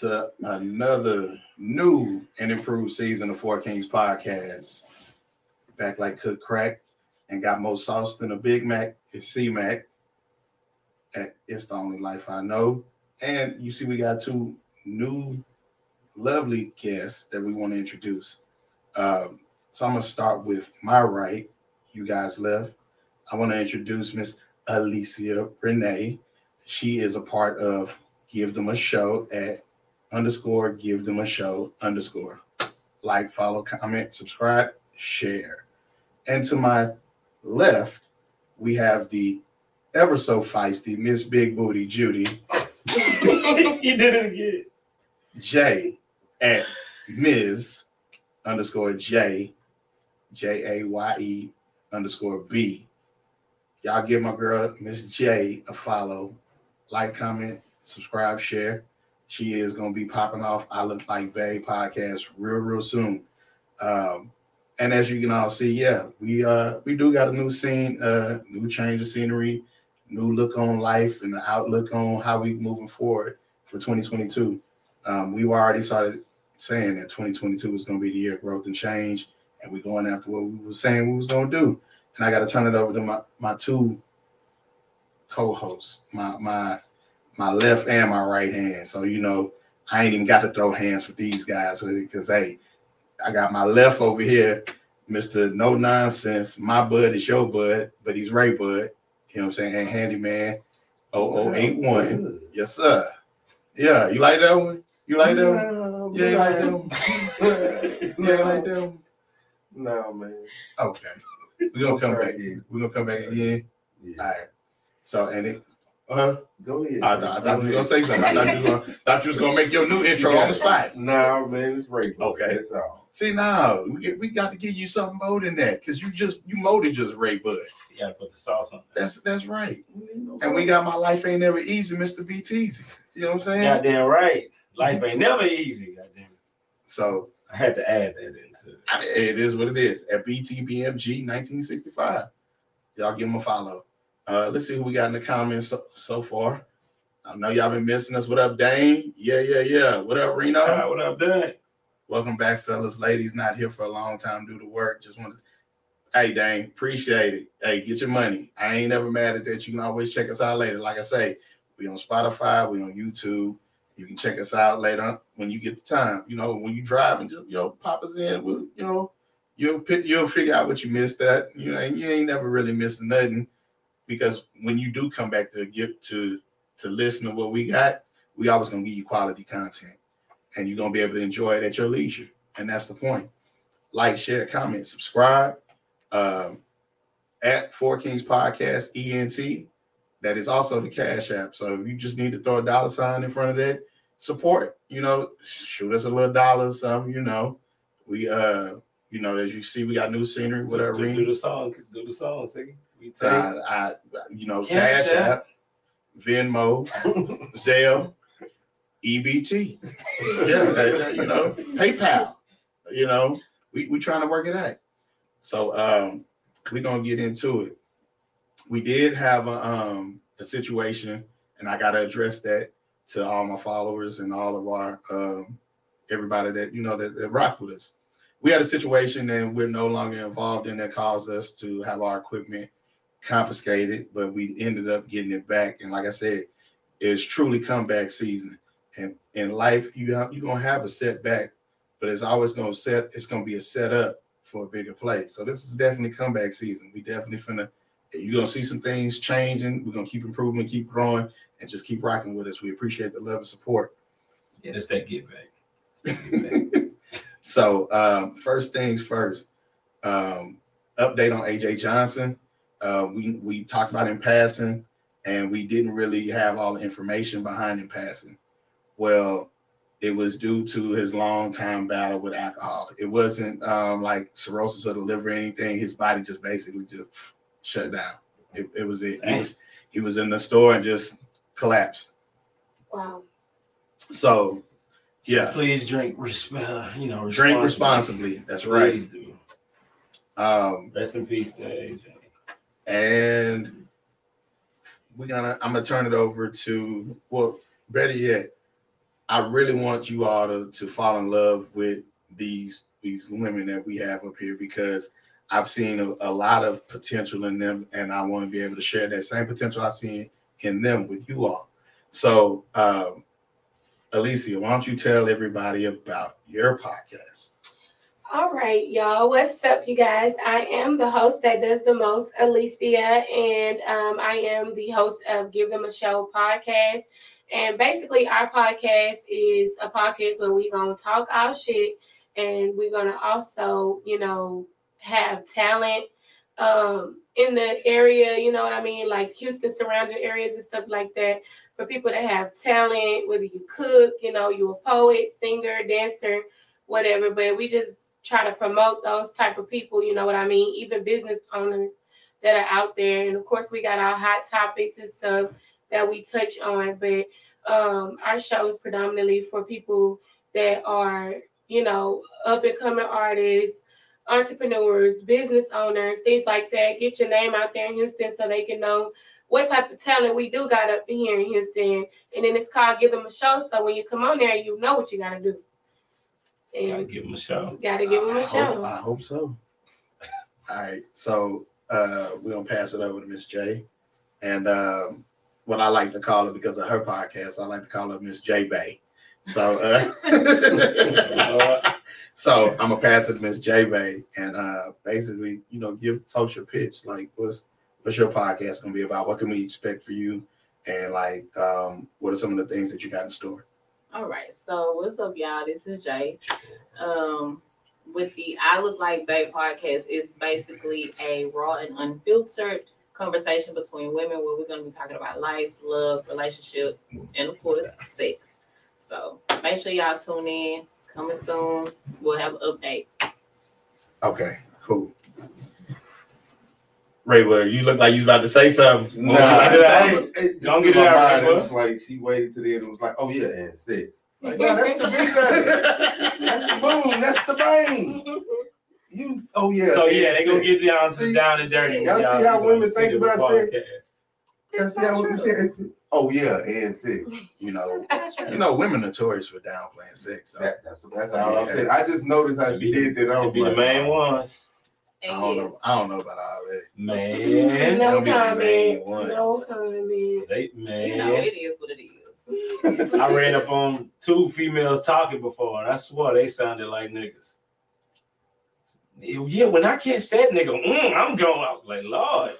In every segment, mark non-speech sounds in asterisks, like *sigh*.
to another new and improved season of Four Kings podcast. Back like cook crack and got more sauce than a Big Mac. It's C Mac. It's the only life I know. And you see, we got two new lovely guests that we want to introduce. Um, so I'm gonna start with my right. You guys left. I want to introduce Miss Alicia Renee. She is a part of Give Them a Show at underscore Give Them a Show underscore. Like, follow, comment, subscribe, share. And to my left, we have the ever so feisty Miss Big Booty Judy. *laughs* you did it again. J at Ms underscore J J A Y E underscore B. Y'all give my girl Miss J a follow, like, comment, subscribe, share. She is gonna be popping off I Look Like Bay podcast real, real soon. Um, and as you can all see, yeah, we uh we do got a new scene, uh, new change of scenery, new look on life, and the outlook on how we moving forward for 2022. Um, we already started saying that 2022 was going to be the year of growth and change, and we're going after what we were saying we was going to do. And I got to turn it over to my my two co-hosts, my my my left and my right hand. So you know, I ain't even got to throw hands with these guys because hey, I got my left over here, Mr. No Nonsense. My bud is your bud, but he's Ray Bud. You know what I'm saying? And handyman 0081. Yes, sir. Yeah, you like that one? You like that one? Yeah, you like that one? *laughs* yeah, like that one? No, man. Okay. We're gonna come back. In. We're gonna come back again. Yeah. All right. So and it uh go ahead. I, I, I thought you were gonna say something. I thought you, was gonna, *laughs* thought you was gonna make your new intro on the spot. No, man, it's right. Okay, that's all. See now, we get, we got to give you something more than that because you just you more than just Ray Bud. You gotta put the sauce on. That's that's right. And we got my life ain't never easy, Mr. BTZ. *laughs* You know what I'm saying? Goddamn right. Life ain't never easy. Goddamn. So I had to add that into it. I mean, it is what it is. At BTBMG 1965. Y'all give them a follow. Uh, let's see who we got in the comments so, so far. I know y'all been missing us. What up, Dane? Yeah, yeah, yeah. What up, Reno? Right, what up, Dane? Welcome back, fellas. Ladies, not here for a long time due to work. Just want to Hey, Dane, appreciate it. Hey, get your money. I ain't never mad at that. You can always check us out later. Like I say, we on Spotify, we on YouTube. You can check us out later when you get the time. You know, when you driving, just you know pop us in. We'll, you know, you'll pick, you'll figure out what you missed. That you know, you ain't never really missing nothing because when you do come back to get to to listen to what we got, we always gonna give you quality content, and you're gonna be able to enjoy it at your leisure. And that's the point. Like, share, comment, subscribe. Um, at Four Kings Podcast ENT. That is also the Cash App. So if you just need to throw a dollar sign in front of that, support. You know, shoot us a little dollar, some. You know, we uh, you know, as you see, we got new scenery. Whatever. Do, do the song. Do the song. See, we take. I, I, you know, Cash, Cash App, Venmo, *laughs* Zelle, EBT. *laughs* yeah, you know, PayPal. You know, we we trying to work it out. So um, we're gonna get into it. We did have a um a situation, and I gotta address that to all my followers and all of our um everybody that you know that, that rock with us. We had a situation and we're no longer involved in that caused us to have our equipment confiscated, but we ended up getting it back. And like I said, it's truly comeback season. And in life, you have, you're gonna have a setback, but it's always gonna set. It's gonna be a setup for a bigger play. So this is definitely comeback season. We definitely finna you're gonna see some things changing. We're gonna keep improving, keep growing, and just keep rocking with us. We appreciate the love and support. Yeah, it's that get back. *laughs* so um, first things first. Um, update on AJ Johnson. Uh, we we talked about him passing, and we didn't really have all the information behind him passing. Well, it was due to his long time battle with alcohol. It wasn't um, like cirrhosis of the liver or anything. His body just basically just shut down. It, it was it. He was he was in the store and just collapsed. Wow. So, yeah. So please drink, uh, you know, drink responsibly. That's right. Um, Rest in peace to AJ. And we're gonna I'm gonna turn it over to well, better yet, I really want you all to, to fall in love with these these women that we have up here because I've seen a, a lot of potential in them, and I want to be able to share that same potential I see in them with you all. So, um, Alicia, why don't you tell everybody about your podcast? All right, y'all. What's up, you guys? I am the host that does the most, Alicia, and um, I am the host of Give Them a Show podcast. And basically, our podcast is a podcast where we're gonna talk our shit, and we're gonna also, you know, have talent um, in the area. You know what I mean? Like Houston surrounding areas and stuff like that. For people that have talent, whether you cook, you know, you're a poet, singer, dancer, whatever. But we just try to promote those type of people, you know what I mean? Even business owners that are out there. And of course, we got our hot topics and stuff that we touch on. But um, our show is predominantly for people that are, you know, up and coming artists, entrepreneurs, business owners, things like that. Get your name out there in Houston so they can know what type of talent we do got up here in Houston. And then it's called Give Them a Show. So when you come on there, you know what you got to do. Gotta give him a show. got to give them I a hope, show. I hope so. All right, so uh, we're gonna pass it over to Miss J, and um, what I like to call her because of her podcast, I like to call her Miss J Bay. So, uh, *laughs* *laughs* so I'm gonna pass it to Miss J Bay, and uh, basically, you know, give folks your pitch. Like, what's what's your podcast gonna be about? What can we expect for you? And like, um, what are some of the things that you got in store? All right, so what's up, y'all? This is Jay. Um, with the I Look Like Babe podcast, it's basically a raw and unfiltered conversation between women where we're going to be talking about life, love, relationship, and of course, sex. So make sure y'all tune in. Coming soon. We'll have an update. Okay, cool. Ray, well, you look like you was about to say something. What was you Nah, about to say? out. it, it, Don't just get in it my out, mind, right, It was like she waited to the end and was like, "Oh yeah, and six. Like, *laughs* no, that's the big thing. That's the boom. That's the bang. *laughs* You. Oh yeah. So yeah, they gonna six. get down to See? down and dirty. Y'all Y'all see how women think about sex? Y'all see how we said? Oh yeah, and six. you know, you know, women notorious for downplaying sex. So That, that's that's all I'm saying. I just noticed how she did that. I They was be the main oh. ones. I don't yes, know. I don't know about all that. Man. no Don't be the main comment. No comment. They, you know, it is what it is. *laughs* *laughs* I ran up on two females talking before, and I swear they sounded like niggas. Yeah, when I catch that nigga, mm, I'm going out like Lord.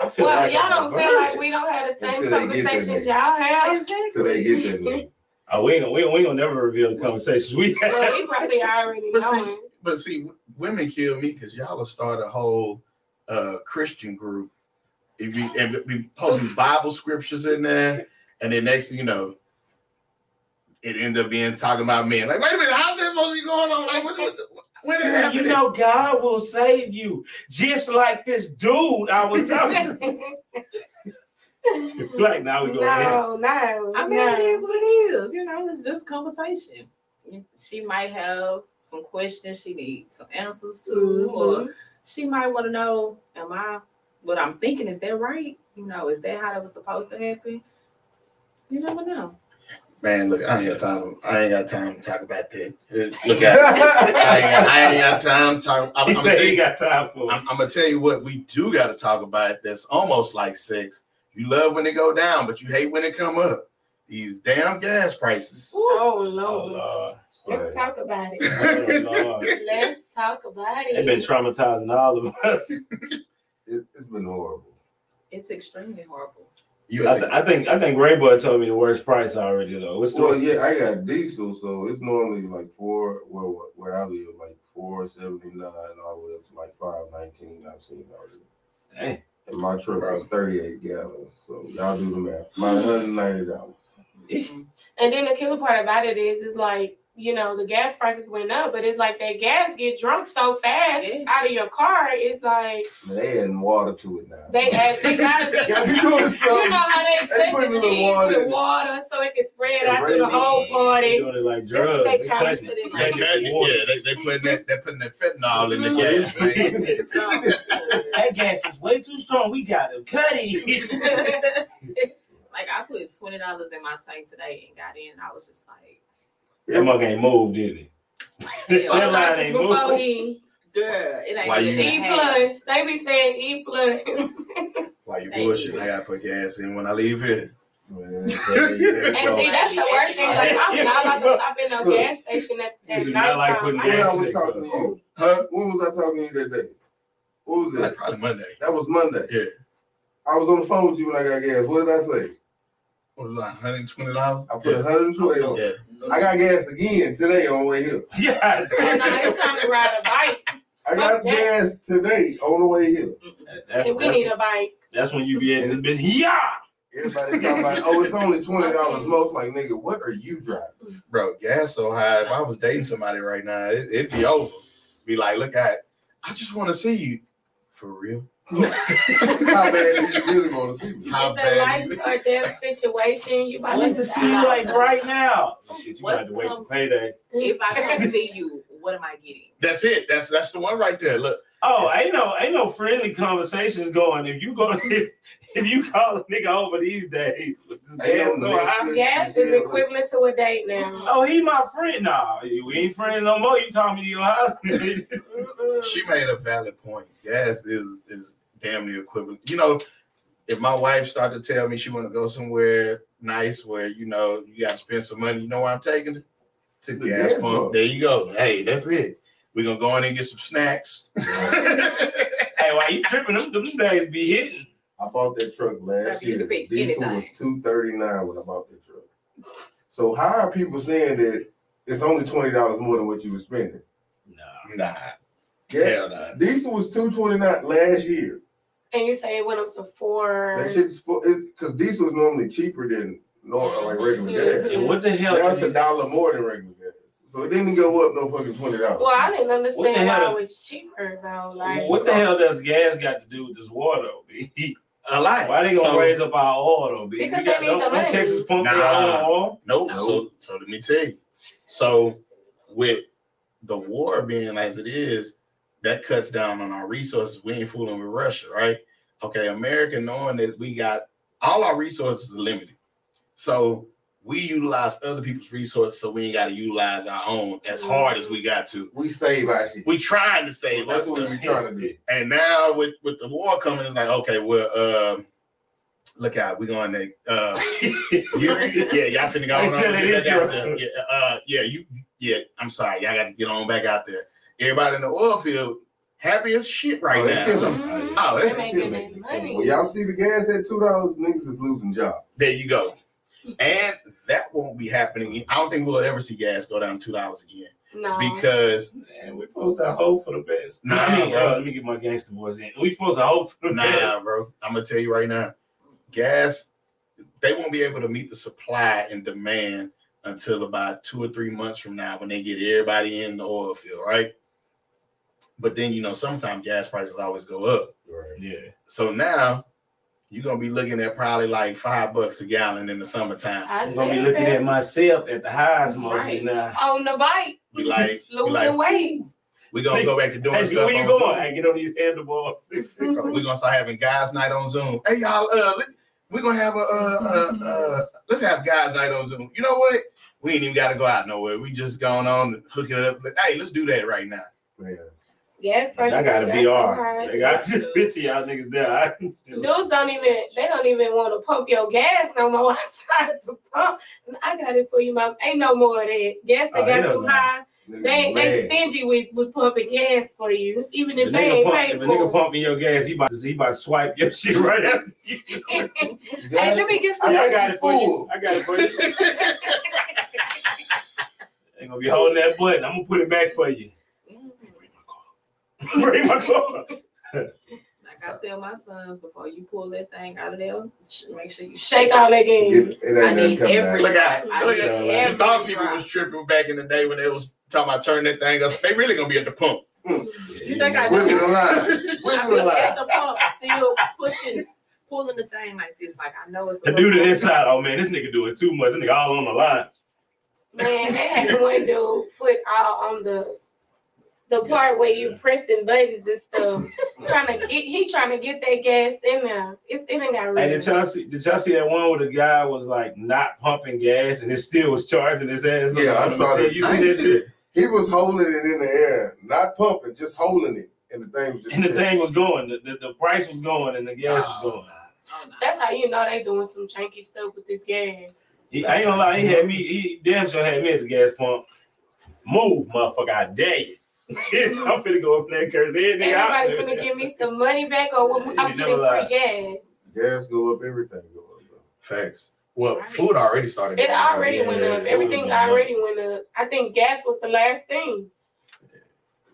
I feel Well, like y'all I'm don't feel like we don't have the same Until they get that conversations y'all have. So they get that. Oh, we ain't gonna, we ain't, we ain't gonna never reveal the conversations we Well, had. we probably already But see- knowing. But see, w- women kill me because y'all will start a whole uh Christian group. If you and it be posting *laughs* Bible scriptures in there, and then next thing you know, it end up being talking about men. Like, wait a minute, how's that supposed to be going on? Like, what, what, when it Girl, you know God will save you, just like this dude I was talking to. *laughs* Like now we go. ahead. no, no. I mean, it is what it is. You know, it's just conversation. She might have some questions she needs some answers to, Mhm. or she might want to know, am I what I'm thinking? Is that right? You know, is that how that was supposed to happen? You never know. Man, look, I ain't got time. I ain't got time to talk about that. Look at, *laughs* I ain't, got, I ain't got time to talk. I'm, He I'm said gonna tell he you, got time for it. I'm, I'm gonna tell you what we do got to talk about. That's almost like sex. You love when it go down, but you hate when it come up. These damn gas prices. Oh Oh Lord. Lord. Let's talk about it. Oh, *laughs* Let's talk about it. They've been traumatizing all of us. *laughs* It, it's been horrible. It's extremely horrible. You I, th- I think I think Rayboy told me the worst price already though. What's the Well, yeah, I got diesel, so it's normally like four. Well, where I live, like four seventy nine, all the way up to like five nineteen. I've seen already. Dang. And my truck Bro. is thirty eight gallons, so y'all do the math. My one hundred ninety dollars. Mhm. And then the killer part about it is, is like you know, the gas prices went up, but it's like that gas get drunk so fast Yeah. out of your car. It's like they adding water to it now. they add, they gotta be. Gotta be You know how they They put put the cheese water with water so it can spread out to the raisin. whole They party. doing it like drugs. they They trying to cutting put in it. like- They yeah, they, they putting that they putting that fentanyl in the Mhm. gas, man. *laughs* That gas is way too strong. We got to cut it. *laughs* *laughs* like I put twenty dollars in my tank today and got in. I was just like, that mug ain't moved, did *laughs* it? Yeah, that all line Just ain't before moved. he girl, it ain't Why even you- E that plus, they be saying E plus. *laughs* Why you Thank bullshit? you. I gotta put gas in when I leave here. Man, *laughs* And see, that's the worst thing. Like, I'm not about to stop in no gas station at, You at do night not like putting I when gas I ain't- was talking to you, oh, Huh? when was I talking to you that day? What was Like that? probably Monday. That was Monday. Yeah. I was on the phone with you when I got gas. What did I say? What was it, like hundred and twenty dollars? I put 120 on. Yeah. I got gas again today on the way here. *laughs* Yeah. Oh, no, it's time to ride a bike. I got Okay. gas today on the way here. That's, And we that's, need a bike. that's when you be in this bitch. Yeah. Everybody talking about, oh, it's only twenty dollars most. Like, nigga, what are you driving? Bro, gas so high. If I was dating somebody right now, it, it'd be over. Be like, look at, I just want to see you. For real? How bad do you really want to see me? How it's a bad life or death situation. You about I like to see you like right now. Oh, shit, you got to wait for payday. If I come see you, what am I getting? That's it. That's that's the one right there. Look, Oh, ain't no ain't no friendly conversations going. If you go *laughs* if, if you call a nigga over these days, with this Hey, gas so Netflix. Gas is equivalent to a date now. oh he my friend. Nah, we ain't friends no more. You call me to your house. She made a valid point. Gas is is damn near equivalent. You know, if my wife started to tell me she want to go somewhere nice where you know you got to spend some money, you know where I'm taking her? To the The gas gas pump. pump. There you go. Hey, that's it. We're gonna go in and get some snacks. *laughs* hey, why you tripping? Them, them days be hitting. I bought that truck last year. pick Diesel anything? was two thirty nine when I bought that truck. So how are people saying that it's only twenty dollars more than what you were spending? Nah. nah, Yeah, hell nah. diesel was two twenty nine last year. And you say it went up to four. That shit's because diesel is normally cheaper than normal like regular gas. And what the hell? Now did it's a dollar more than regular gas. So it didn't go up no fucking twenty dollars. Well, I didn't understand the why hell? it was cheaper though. Like, what the hell does gas got to do with this water? *laughs* B? A lot. Why they gonna So- raise up our oil? Though, B? Because We got they need no, the no money. Texas pump their Nah. own oil. Nope. No. So so let me tell you. So with the war being as it is, that cuts down on our resources. We ain't fooling with Russia, right? Okay, America knowing that we got all our resources are limited. So we utilize other people's resources so we ain't got to utilize our own as hard as we got to. We save our shit. We trying to save That's what we trying to do. *laughs* And now with with the war coming, it's like, okay, well, um, look out, we going to uh *laughs* you, yeah, y'all finna go on. Until and it get is back out your- there. Yeah, uh, yeah, you, yeah. I'm sorry, y'all got to get on back out there. Everybody in the oil field happy as shit right Oh, they now. kill 'em. Mhm. Oh, they- They're making that money. When y'all see the gas at two dollars, niggas is losing jobs. There you go. And that won't be happening. I don't think we'll ever see gas go down two dollars again No. because Man, we supposed to hope for the best. Nah, I mean, bro. uh, let me get my gangster voice in. We supposed to hope for the nah, best. bro. I'm gonna tell you right now, gas they won't be able to meet the supply and demand until about two or three months from now when they get everybody in the oil field, right? But then you know, sometimes gas prices always go up. Right. Yeah. So now you're gonna be looking at probably like five bucks a gallon in the summertime. I I'm gonna be looking that. at myself at the highs mostly Right. now. on the bike, Be like, *laughs* losing like, weight. we're gonna go back to doing Hey, stuff. where you on going? Zoom. I get on these handlebars. *laughs* We're gonna start having guys' night on Zoom. Hey y'all, uh, we're gonna have a uh, uh, uh, let's have guys' night on Zoom. You know what? We ain't even got to go out nowhere. We just going on and hook it up. Like, hey, let's do that right now. Man. Gas prices. I got a got VR. high. They got just picture y'all niggas there. I Dudes don't even they don't even want to pump your gas no more *laughs* outside the pump. I got it for you, mom. Ain't no more of that. Gas they Oh, got too high. They they stingy with, with pumping gas for you, even If they ain't pump, paid if a nigga pumping your gas, he about to he about to swipe your *laughs* shit right after *laughs* you. Hey, let me get I some. Yeah, I got it for you. I got it for you. Ain't gonna be holding that button. I'm gonna put it back for you. *laughs* Bring my car. I tell my sons before you pull that thing out of there, make sure you Shake all that It, game. I need every- out. Look at, I look need at. You every thought people was tripping back in the day when they was talking about turning that thing up. They really gonna be at the pump. You think I Women do? alive. I Women look at alive. the pump, still pushing, pulling the thing like this. Like I know it's. a The dude little- inside, oh man, this nigga doing too much. This nigga all on the line. Man, they had one dude foot all on the the part where you pressing buttons and stuff. *laughs* trying to get he trying to get that gas in there. It's it ain't got Hey, real. did y'all see? Did y'all see that one where the guy was like not pumping gas and it still was charging his ass? Yeah, I saw that. You I see that? He was holding it in the air, not pumping, just holding it, and the thing was just. And the thing was going. The, the, the price was going and the gas was going. Oh, no. That's how you know they doing some janky stuff with this gas. He, I ain't gonna lie. He had me. He damn sure had me at the gas pump. Move, motherfucker! I dare you. *laughs* I'm finna go up there and curse every nigga out there. finna give me some money back or what- I'm You getting never lie. free gas. Gas go up, everything go up. bro. Facts. Well, Right. food already started. It going up. already yeah, went yeah, up. Everything went up. already went up. I think gas was the last thing.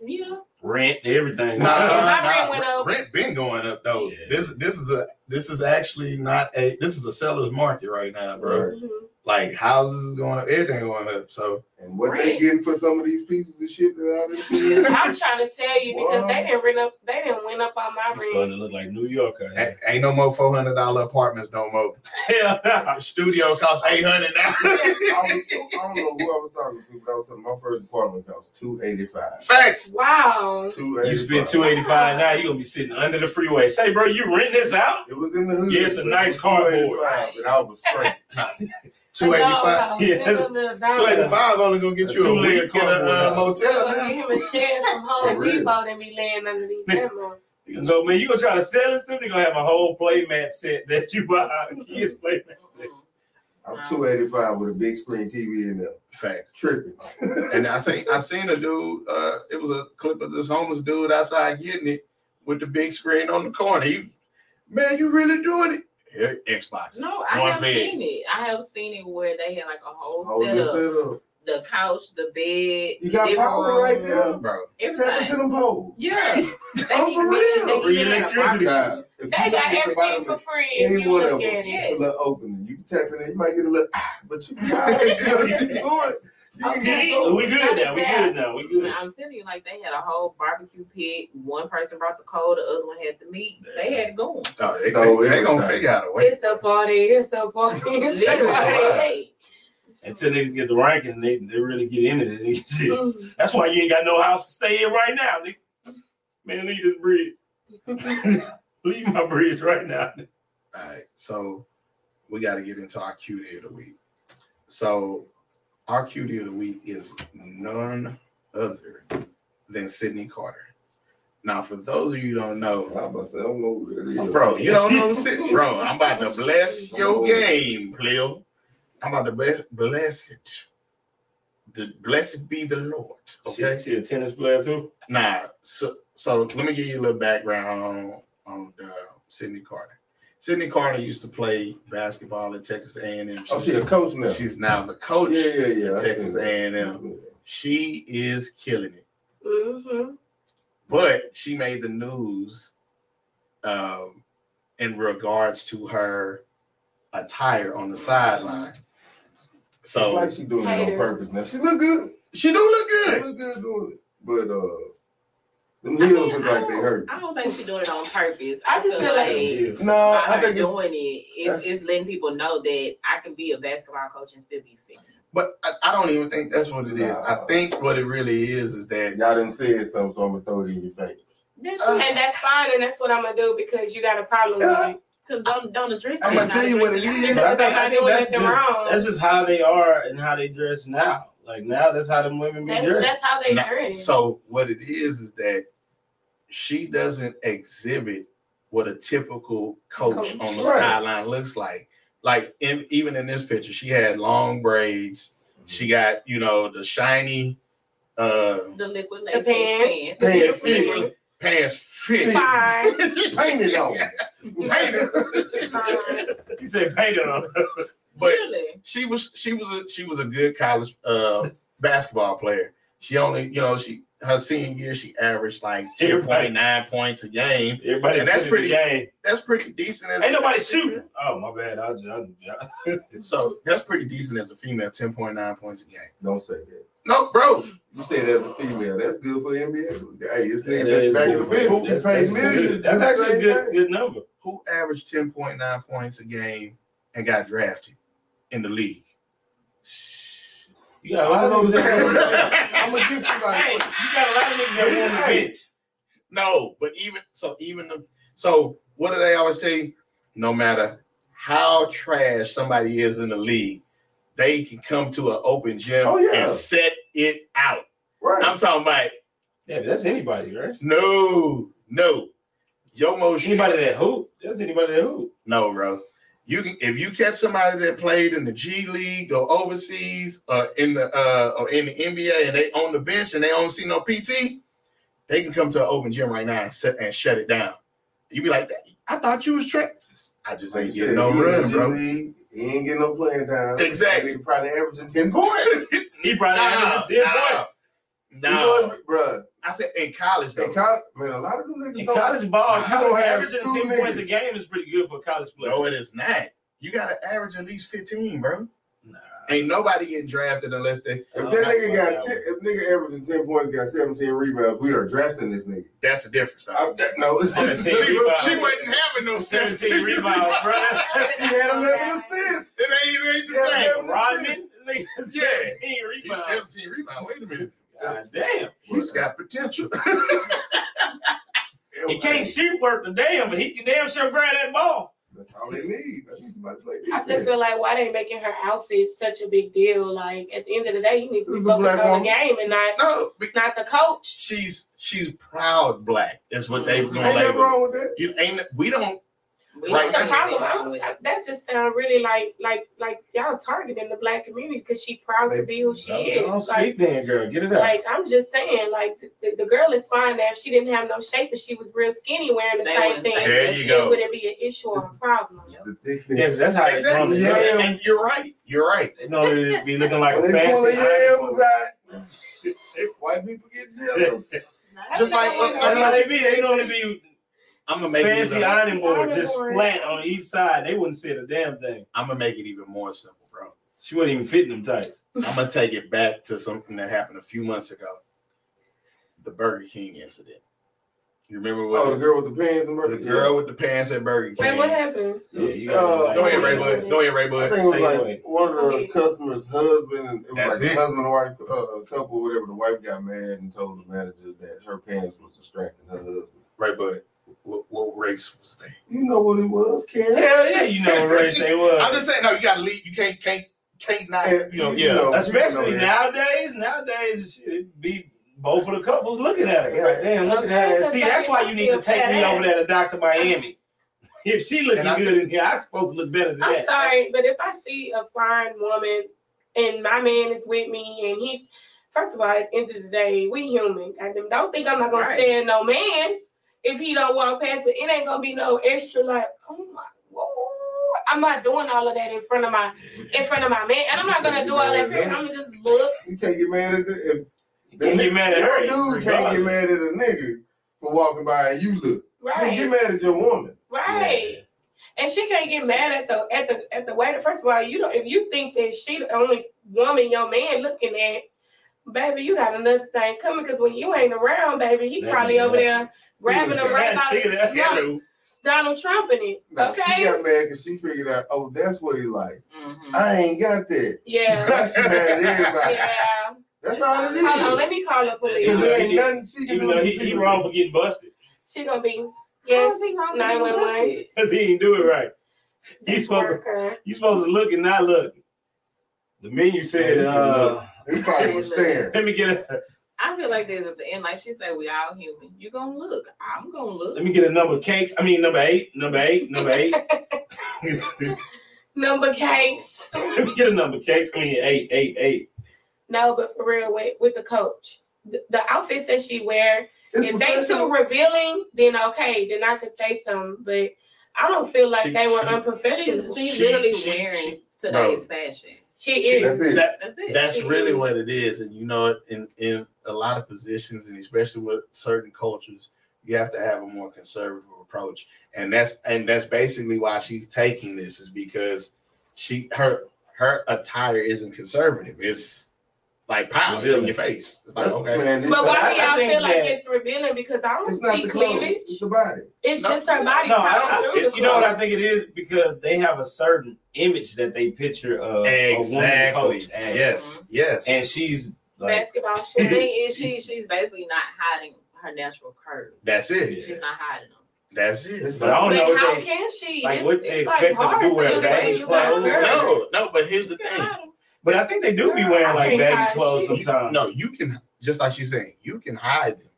Yeah. Rent, everything. Nah, Yeah, nah, my nah, rent went up. Rent been going up though. Yeah. This this is a this is actually not a this is a seller's market right now, bro. Mhm. Like houses is going up, everything going up. So And what they Right. getting for some of these pieces of shit that? *laughs* I'm trying to tell you because Wow. they didn't rent up. They didn't went up on my It's starting to look like New York. a- ain't no more four hundred dollar apartments no more. *laughs* Hell nah. Studio costs eight hundred now. I, was, I don't know who I was talking to, but I was telling my first apartment cost two eighty five. Facts. Wow. Two You spend two eighty five now. you are gonna be sitting under the freeway. Say, bro, you rent this out? It was in the hood. Yeah, it's a but it nice was cardboard. 285, And I was straight. *laughs* Two eighty five. Yeah. Two eighty five only gonna get you a two-layer week in uh, cardboard motel. Give now. him a share from Home For real. Depot and be laying underneath them. on. You gonna man. You gonna try to sell this to? They gonna have a whole playmat set that you buy. Kids playmat set. I'm two eighty five with a big screen TV in there. Facts. Tripping. *laughs* And I seen I seen a dude. Uh, it was a clip of this homeless dude outside getting it with the big screen on the corner. He, man, you really doing it? Here, Xbox. No, I One have fed. seen it. I have seen it where they had like a whole oh, Hold this setup. setup. The couch, the bed, You got living power right room, there. bro. Tap into Everything. them poles. Yeah. *laughs* They Oh, even for real? they Free even electricity. Nah, if They you got everything for free. If any you one of them, it. Yes. it's a little opening. You tap in there, you might get a little, *laughs* but you, *laughs* you know what you're doing. You can get Okay. going. We good now. We good now. We good. I'm telling you, like they had a whole barbecue pit. One person brought the coal, the other one had the meat. They had it going. Oh, they, Stole they, they gonna everything. figure out a way. It's a party. It's a party. It's a party. Until niggas get the ranking, they, they really get into it. Nigga, shit. Mm. That's why you ain't got no house to stay in right now, nigga. Man, leave this bridge. *laughs* leave my bridge right now. All right, so we got to get into our cutie of the week. So our cutie of the week is none other than Sydney Carter. Now, for those of you who don't know, I'm about to say, I don't know who bro, you don't know Sydney, *laughs* bro. I'm about to bless your game, player. I'm about to bless, bless it. The blessed be the Lord. Okay. Okay, she a tennis player too. Nah, so so let me give you a little background on on uh, Sydney Carter. Sydney Carter used to play basketball at Texas A&M. Oh, she a coach now. She's now the coach. yeah, yeah, yeah. at Texas. A&M. She is killing it, Mm-hmm. but she made the news um, in regards to her attire on the sideline. So It's So like she doing it on purpose now. She look good. she do look She good. look good doing it. But uh them I heels mean, look like they don't- hurt. I don't think she's doing it on purpose. I I, just feel feel like- like No, by I her think it's doing it, it's, that's- it's letting people know that I can be a basketball coach and still be fit. But I, I don't even think that's what it is. I think what it really is is that y'all didn't say something, so I'm gonna throw it in your face. That's Uh, And that's fine, and that's what I'm gonna do because you got a problem with it. because don't don't address. I'ma tell you what it is. address is. I think, I not think doing that's just, wrong. that's just how they are and how they dress now. Like now, that's how them women be That's dressed. that's how they Now, dress. So what it is is that she doesn't exhibit what a typical coach Coach. on the Right. sideline looks like. Like in, even in this picture, she had long braids. She got you know the shiny uh The liquid the latex pants, pants. Pants beautiful fit. pants fit. *laughs* Painted on. Painted. fine. You said painted on. But really? she was she was a she was a good college uh basketball player. She only you know she her senior year, she averaged like ten point nine Everybody- point points a game. Everybody And that's that's pretty- pretty game. That's pretty decent. As Ain't nobody shooting. Oh my bad. I, I, I, *laughs* So that's pretty decent as a female. Ten point nine points a game. Don't say that. No, bro. You said as a female, that's good for the NBA. Hey, it's That niggas that's back in the good. bench. They That's- paid that's millions. That's actually a good good number. Who averaged ten point nine points a game and got drafted in the league? You got a lot of know niggas. the *laughs* that- *laughs* I'm gonna get somebody. Hey, you got a lot of niggas that want the Hey. bench. No, but even so, even the so what do they always say? No matter how trash somebody is in the league, they can come to an open gym Oh, yeah. and set it out. Right. I'm talking about Yeah, that's anybody, right? no, no. Your most Anybody that hoop. That's anybody that hoop. no, bro. You can if you catch somebody that played in the G League or overseas or in the uh or in the NBA and they on the bench and they don't see no PT, they can come to an open gym right now and set and shut it down. You be like, I thought you was trapped. I just ain't Like getting no he run, bro. League, He ain't getting no playing time. Exactly. He probably averaging *laughs* 10 points. He probably Nah, averaging 10 nah. points. No, Bruh, I said in college though. in college, man, a lot of them niggas In don't. college ball, Nah, you gonna have averaging two 10 points a game is pretty good for a college player. no, it is not. You gotta average at least 15, bro. Nah. Ain't nobody getting drafted unless they If that nigga got that's 10, if nigga averaging 10 points, got 17 rebounds, we are drafting this nigga. that's the difference. I, that, no, it's, she, *laughs* team she, wasn't having no *laughs* 17 17 rebounds, bro. *laughs* She had 11 assists. It ain't even ain't the Yeah, same. Rodman, nigga, 17 rebounds. 17 rebound. Wait a minute. God damn. He's got potential. He can't shoot worth the damn, but he can damn sure grab that ball. That's all they need. They need somebody to play I just feel like why they making her outfit such a big deal. Like at the end of the day, you need to This be focused black on the game and not no, it's not the coach. she's she's proud black. Is what they Mhm. gonna Ain't nothing wrong with that. You ain't. We don't. We Right. That's the problem. I wrong don't, with I, that just sounds really like like like y'all targeting the black community because she proud to be who she Don't- is. don't Like, speak then, girl. Get it out. like I'm just saying, like the, the girl is fine now. If she didn't have no shape and she was real skinny wearing the They same thing, say There that. you it go. wouldn't be an issue or a problem. It's the yeah, thickness. that's how it's Exactly. from. Yeah. And, and you're right. You're right. They know it be looking like a they pull fancy. their yams out, *laughs* white people get jealous. Just like- That's how they be. They normally be I'm gonna make fancy even, ironing board, Ironing just board. flat on each side. They wouldn't say the damn thing. I'm gonna make it even more simple, bro. She wouldn't even fit in them tights. *laughs* I'm gonna take it back to something that happened a few months ago. The Burger King incident. You remember what Oh, the girl with the pants and the girl with the pants at Burger King? Wait, what happened? Yeah, you Uh, gotta Go ahead, Ray like- Bud. Go ahead, Ray I think it was Take like away. one of the Okay. customers' husband and it was That's like it. husband and wife uh, couple, whatever. The wife got mad and told the manager that her pants was distracting her husband. Ray Bud. What, what race was they? You know what it was, Karen. Hell yeah, you know what race they *laughs* was. I'm just saying, no, you gotta leave. You can't, can't, can't not. And, You know, you yeah. know, Especially you know that. nowadays, nowadays it be both of the couples looking at her. God damn, look at her. See, that's why you need to take me over there to Dr. Miami. *laughs* If she looking I- good in here, I'm supposed to look better than I'm that. sorry, but if I see a fine woman and my man is with me and he's first of all, at the end of the day, we human. Goddamn, don't think I'm not gonna Right. stand no man if he don't walk past, but it ain't gonna be no extra like, oh my whoa. I'm not doing all of that in front of my in front of my man, and I'm not gonna do all that. period. I'm gonna just look. You can't get mad at the, if You can't get mad at your her. dude can't get mad at a nigga for walking by and you look. You Right. get mad at your woman. Right. And she can't get mad at the at the at the waiter. First of all, you don't if you think that she the only woman your man looking at, baby, you got another thing coming because when you ain't around, baby, he Yeah, probably yeah. over there grabbing them right out Look at of that. Look, Donald Trump in it. Now, She Okay. got mad because she figured out, oh, that's what he like. Mhm. I ain't got that. Yeah. *laughs* She mad at everybody. Yeah. That's all it is. Hold on, let me call the Because police. there ain't nothing she can do. he, he wrong for getting busted. She gonna be yes, is he nine being one one. Because he didn't do it right. You supposed to worker. you supposed to look and not look. The menu said, Yeah, uh, He probably was staring. let me get a I feel like this at the end, like she said, we all human. You gonna look. I'm gonna look. let me get a number of cakes. I mean number eight, number eight, number eight. *laughs* *laughs* Number cakes. let me get a number of cakes. I mean eight, eight, eight. No, but for real, with, with the coach, the, the outfits that she wear, It's if they too revealing, then okay, then I could say something. But I don't feel like She- they were she- unprofessional. She's, she's She- literally she- wearing she- today's fashion. She is. That's it. That, That's it. that's She really is. what it is. And you know, in in a lot of positions, and especially with certain cultures, you have to have a more conservative approach. And that's and that's basically why she's taking this is because she her her attire isn't conservative. It's like pow, it's in your face. It's like okay. Man, it's But why do I y'all feel like it's revealing? Because I don't It's not see the clothes. cleavage. It's the body. It's No. just her body No, I, I, through you know what I think it is because they have a certain image that they picture of a woman Exactly. coach as. Yes. Yes. and she's like, Basketball The thing is, she she's basically not hiding her natural curves. That's it. Yeah. She's not hiding them. That's it. It's but I don't know But what how they, can she? like, it's, what they expect like her to do, wear to baggy clothes? No, no, but here's the thing. Got 'em. but I think they do be wearing like I baggy clothes shit. Sometimes. no, you can just like you saying, you can hide them.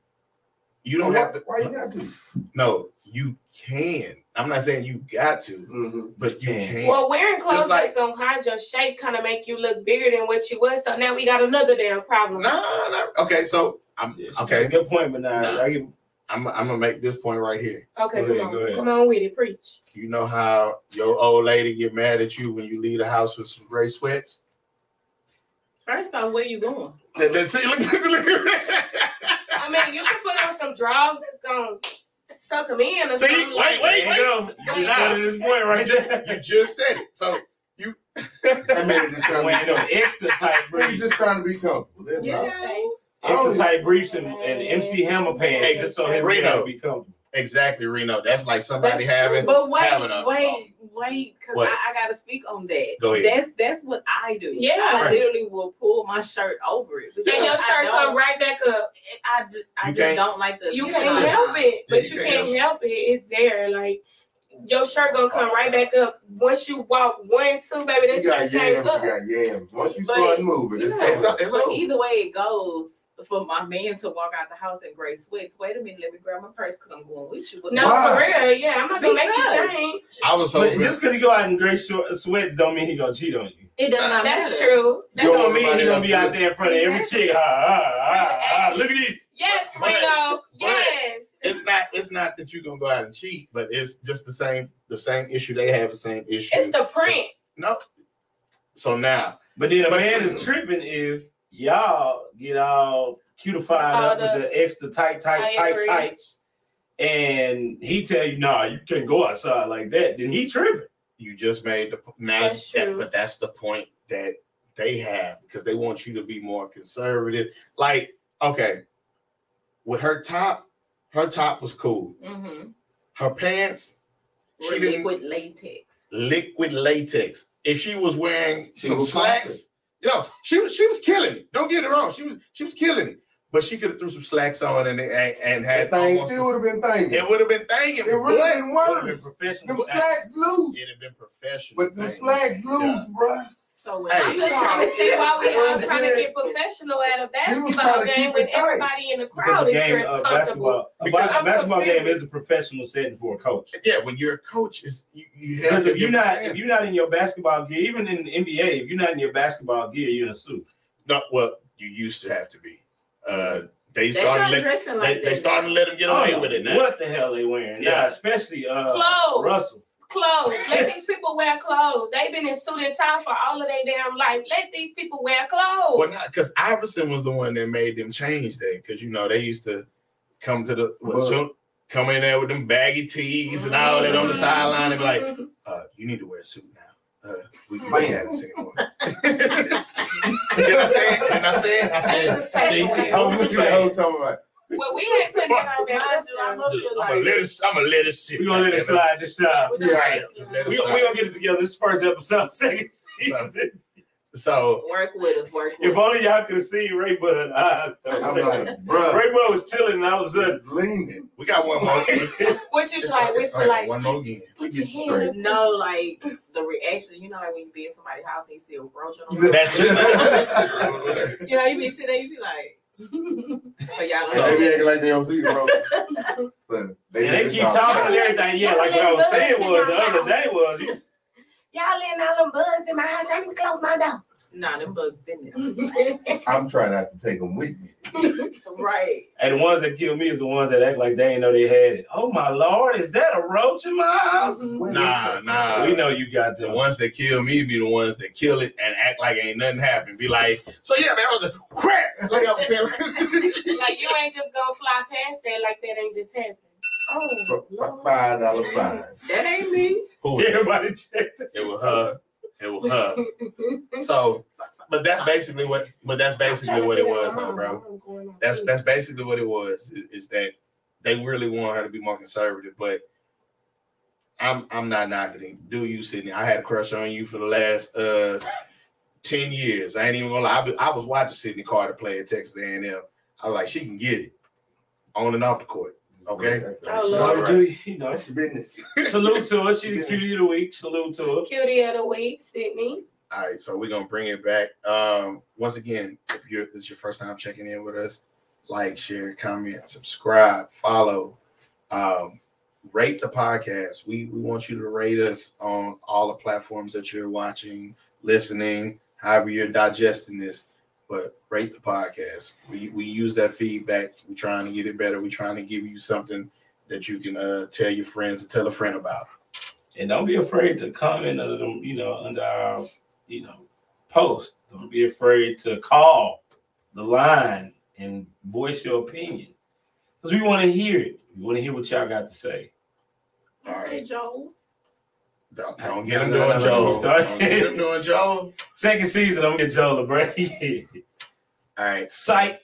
You don't why, have to. why you got to? do? No, you can. I'm not saying you got to, Mm-hmm. but you Can. can. Well, wearing clothes Just like- that's gonna hide your shape kind of make you look bigger than what you was. So now we got another damn problem. no, no. Okay, so I'm Yeah, she got a okay. good point, but now Nah. I give, I'm I'm gonna make this point right here. Okay, Go come ahead, on, come on with it, preach. You know how your old lady get mad at you when you leave the house with some gray sweats? First off, where you going? That- that- see, *laughs* look, look, I mean, you can put on some drawers that's gonna suck them in. Or See, something wait, like wait, there you go. You got to this point right you just there. you just said it. So you That man just trying Wearing to them be extra tight comfortable. He's briefs, just trying to be comfortable. That's Yeah. all. extra tight briefs, and, and MC Hammer pants, just so his Reno. man be comfortable. Exactly Reno. That's like somebody That's having. But wait, having a- wait, wait, because I, I gotta speak on that. Go ahead. That's that's what I do. Yeah. I Right. literally will pull my shirt over it. And your shirt come right back up. I just I You just don't like the You can't all help it, but you you can't can't help it. It's there. Like your shirt gonna come right back up once you walk one, two, baby. That You got shirt came yams, you got yams. Once you But- start moving, it's Yeah. It's, over. it's But over. either way it goes, for my man to walk out the house in gray sweats, wait a minute, let me grab my purse because I'm going with you. But No, Why? for real. Yeah, I'm not gonna make you change. I was But hoping. just because he go out in gray short sweats don't mean he gonna cheat on you. it does not That's matter. true. That Yo, don't mean he gonna be out there in front of every chick. Ah, ah, ah, ah. Look at these. Yes, But- Reno. Yes. it's not. It's not that you're gonna go out and cheat, but it's just the same. The same issue they have. The same issue. It's the print. no. So now, But then a But- man is tripping if y'all get all cutified All up with the- the extra tight, tight, I tight agree. tights, and he tell you, "Nah, you can't go outside like that." Then he tripping. you just made the now. That's that- but that's the point that they have because they want you to be more conservative. Like, okay, with her top, her top was cool. Mm-hmm. Her pants, she didn't Liquid latex. liquid latex. If she was wearing She some was slacks, you know, she was she was killing it. Don't get it wrong, she was she was killing it. But she could have threw some slacks on and and, and had That thing still would have been thinking. it would have been thinking. It would have been Would've been worse. professional. Them slacks loose. It'd have been professional. But the slacks loose, bruh. So when Hey. I'm just trying to see why we all trying to get professional at a basketball game keep when everybody in the crowd the is game dressed of comfortable. basketball, a Because bas- basketball game is a professional setting for a coach. Yeah, when you're a coach, is you, you have to if you're be not understand. if you're not in your basketball gear, even in the NBA, if you're not in your basketball gear, you're in a suit. no, well, you used to have to be. Uh, they They're started not let, dressing they, like they that. starting to let them get away don't with it now. What the hell they wearing? Yeah. Yeah, especially uh, Clothes. Russell. Clothes. Let these people wear clothes. They've been in suit and tie for all of their damn life. Let these people wear clothes. Well, not because Iverson was the one that made them change that. Because you know they used to come to the But- soon, come in there with them baggy tees and all that on the sideline and be like, uh, "You need to wear a suit now. Uh, we, we can't have this anymore." Did I say it? Did I say it? I said, Just take "See, away. I was looking the whole time like, well, we ain't putting it on there. Mind you, I know you're I'm gonna like, let it. I'm gonna let it sit. We're gonna let it slide this time. yeah, Right. We slide. we gonna get it together. This first episode, *laughs* second season. So work with us, work with If only y'all could see Ray Bud eyes. I'm like, bruh, Ray Bud was chilling, and all of a sudden, leaning. we got one more. *laughs* What you it's like? like, it's Whisper like like, one more again. put your Get hand straight. No, like the reaction, you know, like when you be in somebody's house and you see a roach on *laughs* That's it. You know, you be sitting there, you be like, so y'all So- they be acting like they don't see, bro. But and they just keep talk. talking and everything. Yeah, like what I was saying was the other day was you, Y'all letting all them bugs in my house. I need to close my door. Nah, them bugs been there. *laughs* I'm trying not to take them with me. *laughs* right. And the ones that kill me is the ones that act like they ain't know they had it. Oh my lord, is that a roach in my house? Mm-hmm. Nah, nah. we know you got them. The ones that kill me be the ones that kill it and act like ain't nothing happened. Be like, so yeah, man, I was a crap. Like I was saying. *laughs* like you ain't just gonna fly past that like that ain't just happened. Oh, Lord. Five dollar fine. That ain't me. Who? Everybody check that. It was her. It was her. So, but that's basically what. But that's basically what it was, though, bro. That's that's basically what it was. Is, is that they really want her to be more conservative, but I'm I'm not knocking it. Do you, Sydney? I had a crush on you for the last uh ten years. I ain't even gonna lie. I, be- I was watching Sydney Carter play at Texas A&M. I was like, she can get it on and off the court. Okay. That's, Oh, You Lord. know, you know? that's your business. Salute to her. She the cutie of the week. Salute to her. Cutie of the week, Sydney. All right, so we're gonna bring it back. Um, once again, if you're this is your first time checking in with us, like, share, comment, subscribe, follow, um, rate the podcast. We we want you to rate us on all the platforms that you're watching, listening, however you're digesting this. But rate the podcast. We we use that feedback. We're trying to get it better. We're trying to give you something that you can uh, tell your friends and tell a friend about. And don't be afraid to comment under them, you know, under our, you know, post. Don't be afraid to call the line and voice your opinion. Because we want to hear it. We want to hear what y'all got to say. All Hey, right, Joel. Don't, don't get him No, doing no, no, Joe. Don't get him doing Joe. Second season, I'm gonna get Joel a break. *laughs* All right. Psych.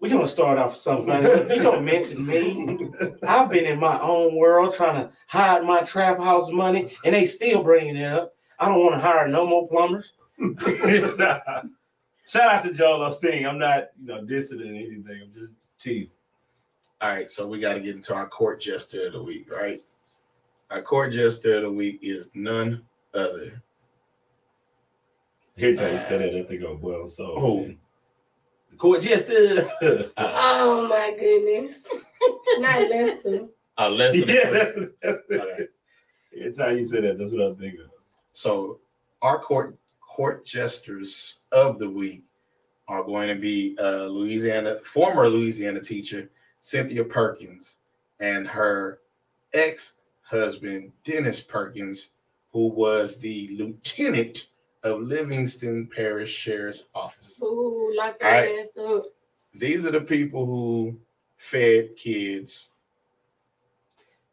We're gonna start off with something. You don't mention me. I've been in my own world trying to hide my trap house money, and they still bringing it up. I don't want to hire no more plumbers. *laughs* *laughs* Nah. Shout out to Joel Osteen. I'm not, you know, dissing or anything. I'm just teasing. All right, so we got to get into our court jester of the week, right? Our court jester of the week is none other. Here, time you said that, I think I'm well. So, Who? the court jester. Uh, Oh my goodness. Not Lester. uh, Lester. yeah, that's, that's Okay. Every time you say that, that's what I'm thinking. of. So our court court jesters of the week are going to be uh, Louisiana former Louisiana teacher Cynthia Perkins and her ex husband Dennis Perkins, who was the lieutenant of Livingston Parish Sheriff's Office. Ooh, lock All that right. ass up. These are the people who fed kids.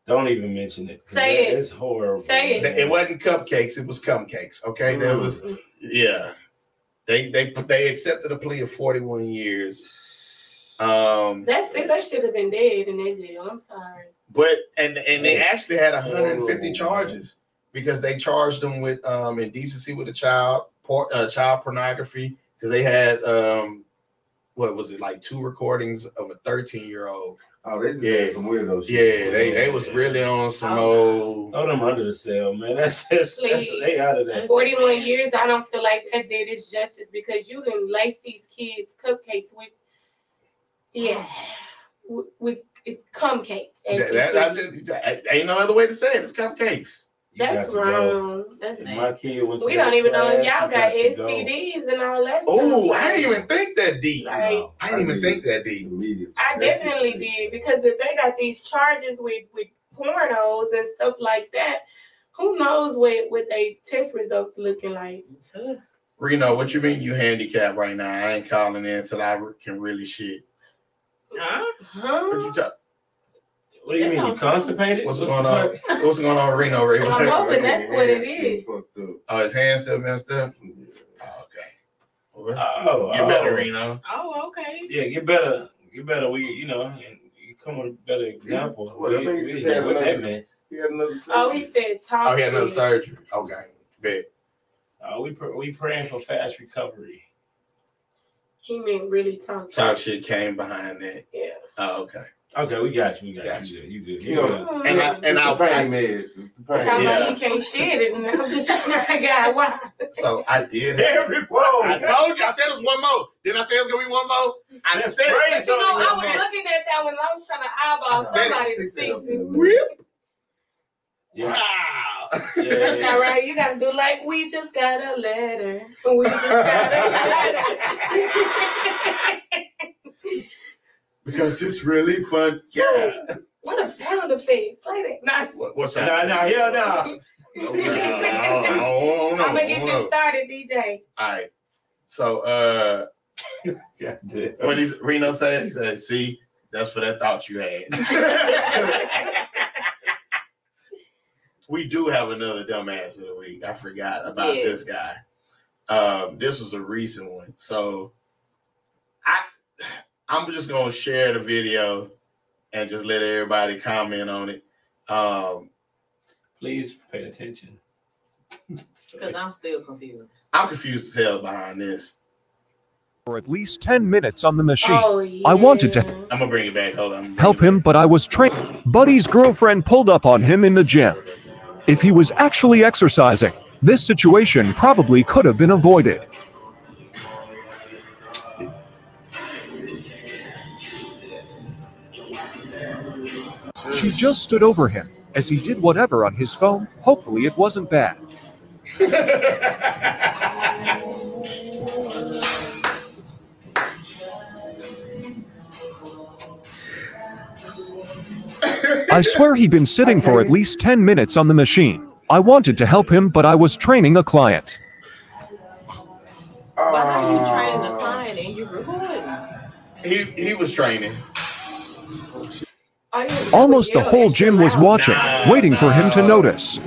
Don't even mention it. 'cause Say that it. is horrible. Say it. It wasn't cupcakes; it was cupcakes. Okay, there Mm. was yeah. They they they accepted a plea of forty one years. Um, That's it. That should have been dead in that jail. I'm sorry. but and and they actually had 150 Horrible. charges because they charged them with um indecency with a child, por- uh, child pornography because they had um what was it like two recordings of a 13 year old. Oh, they just Yeah. had some weirdo Yeah, shit. they they was really on some Oh, old. Throw them under the cell, man. *laughs* That's just that's, they out of that. 41 years, I don't feel like that did its justice because you didn't lace these kids cupcakes with, yeah, with, with it, cum cakes. That, that, just, I- ain't no other way to say it. It's cupcakes. You That's to go. wrong. That's If my kid went to We don't even know if y'all you got to go. STDs and all that Oh, stuff. I didn't even think that deep. Like, I didn't even think that deep. Immediately. I That shit definitely did because if they got these charges with with pornos and stuff like that, who knows what what they test results looking like? Reno, what you mean you handicapped right now? I ain't calling in until I can really shit. Huh? What you Huh? talk, What do you mean? You constipated? what's the going on? *laughs* What's going on, Reno? Ray? I'm hoping that's what it is. Fucked up. Oh, his hands still messed up. Yeah. Oh, okay. Well, Oh, Get better, oh. Reno. Oh, okay. Yeah, get better. Get better. We, you know, and you come with a better example. Well, we, think we, just yeah, that another- man. He had another. surgery. Oh, he said talk Oh, he had another surgery. Okay, bet. Uh, we pr- we praying for fast recovery. He meant really talk Talk shit. shit came behind that. Yeah. Oh, okay. Okay, we got you. We got, Got you. You good. You You good. know, And I- It's and the I- pain meds. It's the pain. Sound Yeah. like he can't shit it, and I'm just trying to figure out why. So I did. Have, Whoa! I told you. I said it was one more. Didn't I say it was gonna be one more? I That's said. great. But you know, I was Listen. looking at that when I was trying to eyeball I somebody to fix it. Whip. Yeah. Wow. Yeah, yeah, All right, you gotta do like we just got a letter. We just got a *laughs* letter. because it's really fun. Yeah. what a sound effect. Play that. Nah, What, what's Nah, that? nah, hell no. No, no, no, no, no, no, I'm gonna get you started, DJ. All right. So, uh, God damn. what is Reno said? He said, "See, that's for that thought you had." *laughs* *laughs* we do have another dumbass of the week. I forgot about this guy. Um, this was a recent one. So, I, I'm just gonna share the video and just let everybody comment on it. Um, Please pay attention. *laughs* Because I'm still confused. I'm confused as hell behind this. for at least 10 minutes on the machine. Oh, yeah. I wanted to- I'm gonna bring it back. Hold on. Help him, but I was trained. Buddy's girlfriend pulled up on him in the gym. If he was actually exercising, this situation probably could have been avoided. She just stood over him as he did whatever on his phone. Hopefully, it wasn't bad. *laughs* I swear he'd been sitting for at least 10 minutes on the machine. I wanted to help him, but I was training a client. But how you training a client and you recording? he he was training. All you have to do Almost the whole gym was watching, waiting for him to notice.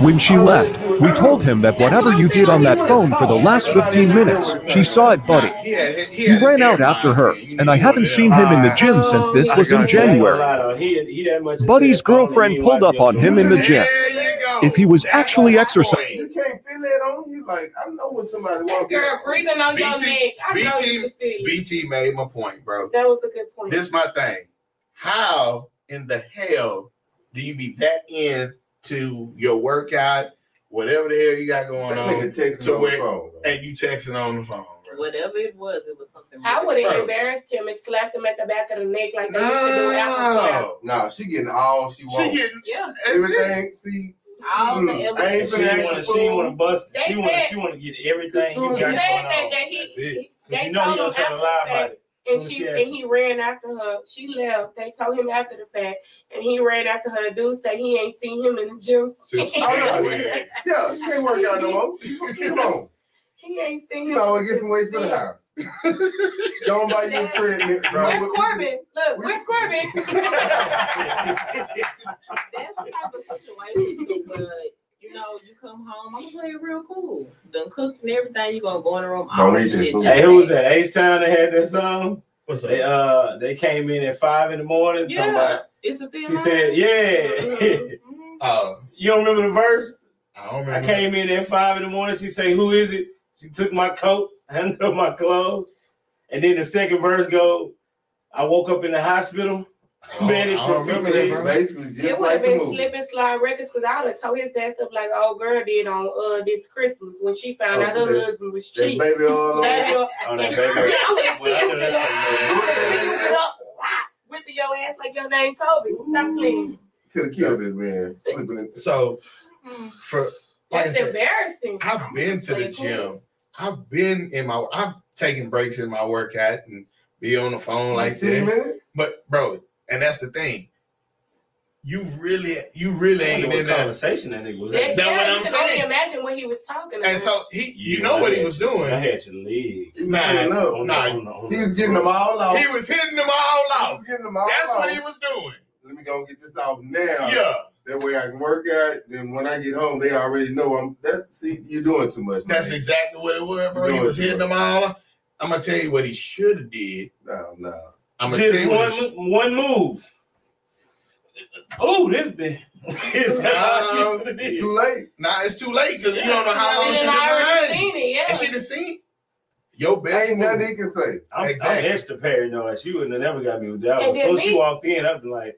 When she left, we told him that whatever you did on that phone for the last 15 minutes, she saw it, buddy. He, had, he, He had ran out after her, AirPod in. You and I haven't seen him in the gym since this was in I ain't gonna January. lie, though. He, he that much Buddy's said, "Follow me, girlfriend pulled up on him in the gym. There you go. If he was actually exercising- You can't feel that on you. Like I know when somebody That walks in. girl breathing on your BT neck. I know BT you can feel. BT made my point, bro. That was a good point. This my thing. How in the hell do you be that in to your workout, whatever the hell you got going That on, nigga texting to on where- the phone. and you texting on the phone, bro? Whatever it was, it was something. I would have embarrassed him and slapped him at the back of the neck like they used to do after. No, she getting all she wants. she getting Yeah, that's it. Everything. See, all Mm, the I ain't evidence. She finna want to. act She want to bust. They She want. She want to get everything you as He got you said going that, on. that he, That's it. they you know he told gonna him try to lie about it. And she she and he ran after her. She left. They told him after the fact, and he ran after her. Dude said he ain't seen him in the gym. Since Oh, no. January. yeah, you can't work out no more. Come on. he ain't seen You him. know, get some weights for the house. *laughs* Don't buy you a treadmill. Bro. Where's Corbin? Look, where's *laughs* Corbin? *laughs* That's the type of situation. But you know, you come home, I'm gonna play it real cool. Done cooked and everything. You gonna go in the room. Don't all eat this this shit. Hey, who was made. that? H Town that had that song. What's They uh they came in at five in the morning. talking Yeah, about- it's a thing. she said, "Yeah." Oh, *laughs* you don't remember the verse? I don't remember. I came in at five in the morning. She say, "Who is it?" She took my coat, *laughs* handed her my clothes, and then the second verse go, "I woke up in the hospital." I don't- managed I for remember 50 that, bro. Basically, It would like have the been slip and slide records because I would have told his ass up like old girl did on uh this Christmas when she found Oh, out her this- husband was That cheap. baby all on. Baby, Oh, *laughs* that baby. Yeah, I would've Well, I know that's I would've something, figured it whipping your ass like your name Toby. Stop playing. Could have killed this man. Slipping in. So for like I That's said, embarrassing. I've been to the Play it gym. I've been in my. I've taken breaks in my workout and be on the phone like 10 that. minutes? But bro, and that's the thing. You really, you really ain't in that. conversation that nigga was That. That's yeah, what I'm can only saying. Oh, imagine what he was talking about. And so he, you Yeah, know I what he was I doing. I had your leg. He was Nah, getting up. On Nah, on on He was getting them all out. He was hitting them all out. He was getting them all That's out. what he was doing. Let me go get this out now. Yeah, That way I can work out. Then when I get home, they already know I'm. That see, you're doing too much. that's man. exactly what it was, bro. He was hitting much. them all. I'm gonna tell you what he should have did. No, no. I'm Just you what. one, he should- mo- one move. Oh, this bit. Um, *laughs* Too late. Nah, it's too late because you don't know how long she she done been already behind. seen it, yeah. And she done seen your best Ain't nothing he can say. I'm, Exactly. I'm extra paranoid. She wouldn't have never got me with that. One. then So she walked in, I was like, man,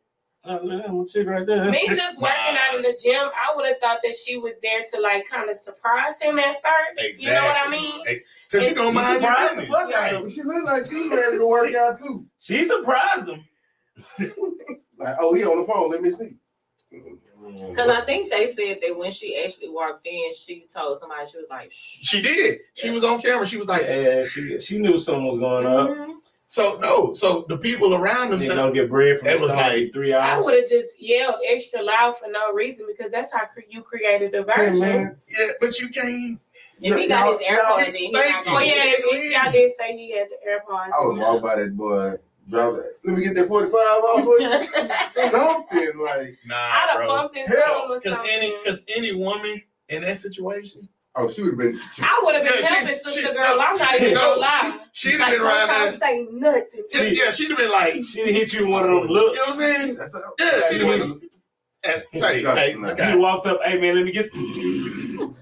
I'm chick right there. Me just working out in the gym, I would have thought that she was there to like kind of surprise him at first. You know what I mean? Because you gonna You mind your surprised the fuck out of him. she looked like she was ready to work out too. She surprised him. *laughs* Like, oh, he on the phone. Let me see. Because I think they said that when she actually walked in, she told somebody she was like, Shh. She did. She was on camera. She was like, Yeah, she she knew something was going up. Mhm. So no. So the people around them, They gonna get bread from It was like- three hours. I would have just yelled extra loud for no reason because that's how cre- you created the Ten version. minutes. yeah, but you can't. If he got his Y'all- y'all- AirPods in, he thank not you. Well, gonna yeah, if y'all did say he had the AirPods. Oh, I would walk by that boy, drop that. Let me get that 45 off for you. *laughs* Something like, Nah, I'd have bro. bumped into Hell, Because any, because any woman in that situation, oh, she would have been. I would have been Yeah, she- helping she- sister no, girl. I'm not even no, gonna lie. she, she'd have Like, been don't around try there. to say nothing. Yeah, yeah, she'd have been like, she'd hit you with one of them looks. you know what I'm saying? That's a, Yeah, she you done And say, hey, Nah. okay. You walked up, hey man, let me get You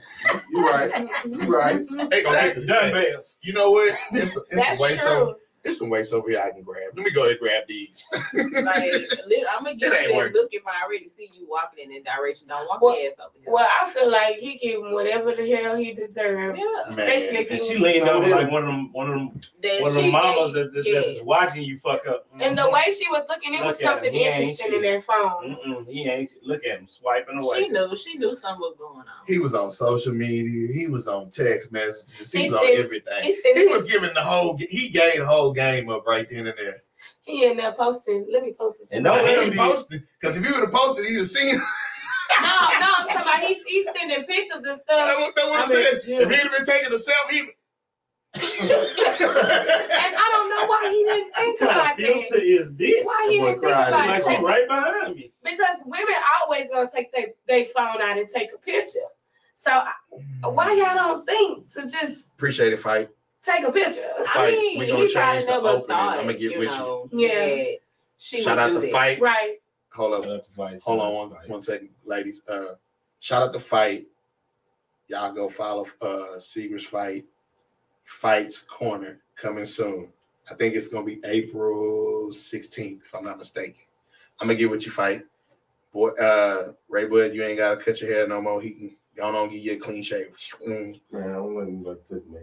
right. You right. go get the Exactly. dumbbells. You know what? It's, it's That's some weights over. True. It's some weights over here I can grab. Let me go ahead and grab these. Like, *laughs* I'm gonna get It ain't you working. that look if I already see you walking in that direction. Don't walk Well- your ass over here. Well, I feel like he give him whatever the hell he deserved. Yeah. Especially if And he she leaned over like one of them, one of them, That one of them mamas that, that, yes. that's watching you fuck up. And the mm-hmm. way she was looking, it was Look at something him. He ain't interesting shit. in their phone. Mm-mm, he ain't. Look at him swiping away. She knew. She knew something was going on. He was on social media. He was on text messages. He, He was on everything. He said He was giving the whole. He gave the whole game up right then and there. he in there posting. Let me post this. And one. don't He ain't be- posted because if he would have posted, he'd have seen. No, no, I'm talking about he's, he's sending pictures and That's stuff. what that's what I'm I'm saying. the. If he'd have been taking a selfie. And I don't know why he didn't *laughs* think What kind about of filter that. is this? Why he Boy didn't think about Like she that? right behind me. Because women always gonna take their they phone out and take a picture. So I- why y'all don't think to just Appreciate it, fight. Take a picture? I Fight. mean, We gonna he change probably the never opening. thought, I'ma get you with you. Yeah. She Shout out do the fight. Right. Hold up. Hold on one, one second, ladies. Uh, shout out to Fight. Y'all go follow uh Seager's Fight. Fights Corner coming soon. I think it's gonna be April 16th, if I'm not mistaken. I'm gonna get with you, Fight. Boy, uh, Ray Bud, you ain't gotta cut your hair no more. He can go on give you a clean shave. Mm. Man, I wasn't about to take my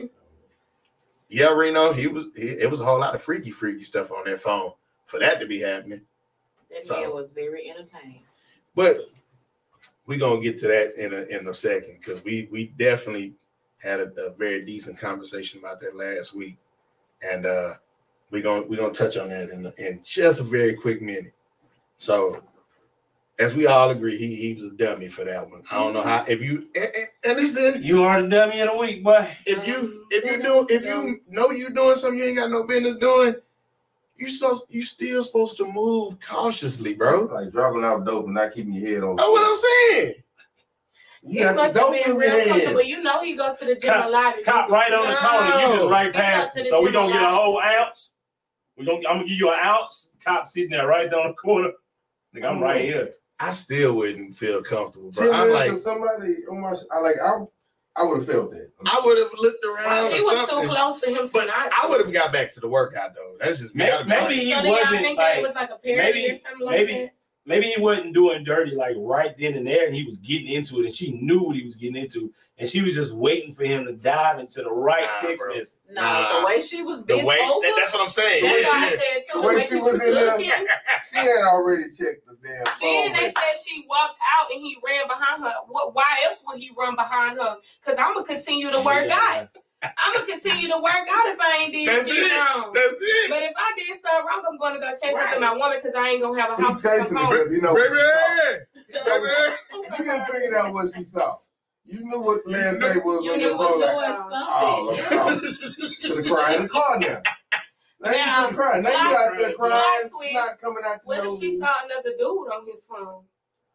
*laughs* yeah, Reno, he was. He, it was a whole lot of freaky, freaky stuff on that phone for that to be happening. That So- man was very entertaining. But we're gonna get to that in a in a second because we we definitely had a, a very decent conversation about that last week, and uh we're gonna we're gonna touch on that in in just a very quick minute. So, as we all agree, he he was a dummy for that one. I don't know how if you and, and, and listen, You are the dummy of the week, boy. if you if you do if you know you're doing something you ain't got no business doing, you supposed you still supposed to move cautiously, bro. Like dropping out dope and not keeping your head on. That's what I'm saying. He You got must have been real your comfortable. You know he goes to the gym Cop- a lot. Cop right on the corner. You just No. right past goes it. So we gym gonna get a whole ounce. We gonna I'm gonna give you an ounce. Cop sitting there right down the corner. Like I'm right mm-hmm. here. I still wouldn't feel comfortable, bro. I'm like, somebody on my, I like, I, I would have felt that. I would have looked around She was too close for him to but not. I would have got back to the workout though. That's just me. Maybe, I'd maybe he So wasn't think that it like was like a maybe- or maybe- like that? maybe he wasn't doing dirty like right then and there, and he was getting into it, and she knew what he was getting into, and she was just waiting for him to dive into the right Nah, text message. No, Nah. the way she was the bent way over. that- that's what I'm saying. That's Yeah, why I yeah. said too. The way she was in there. She had already checked the damn thing. Then phone. they said she walked out and he ran behind her. What? Why else would he run behind her? Because I'm gonna continue to work out. I'm gonna continue to work out if I ain't did That's shit it. wrong. That's it. But if I did something wrong, I'm gonna go chase Right. after my woman because I ain't gonna have a He house to chasing come because he know Baby, what baby. You didn't figure out what she saw. You knew what the last name was You when knew you what rolled she Oh, something. look yeah. out. Oh, Should have cried in the car now. Now Now, you finna cry. Now you out there crying. twist. It's not coming out What your if she saw another dude on his phone?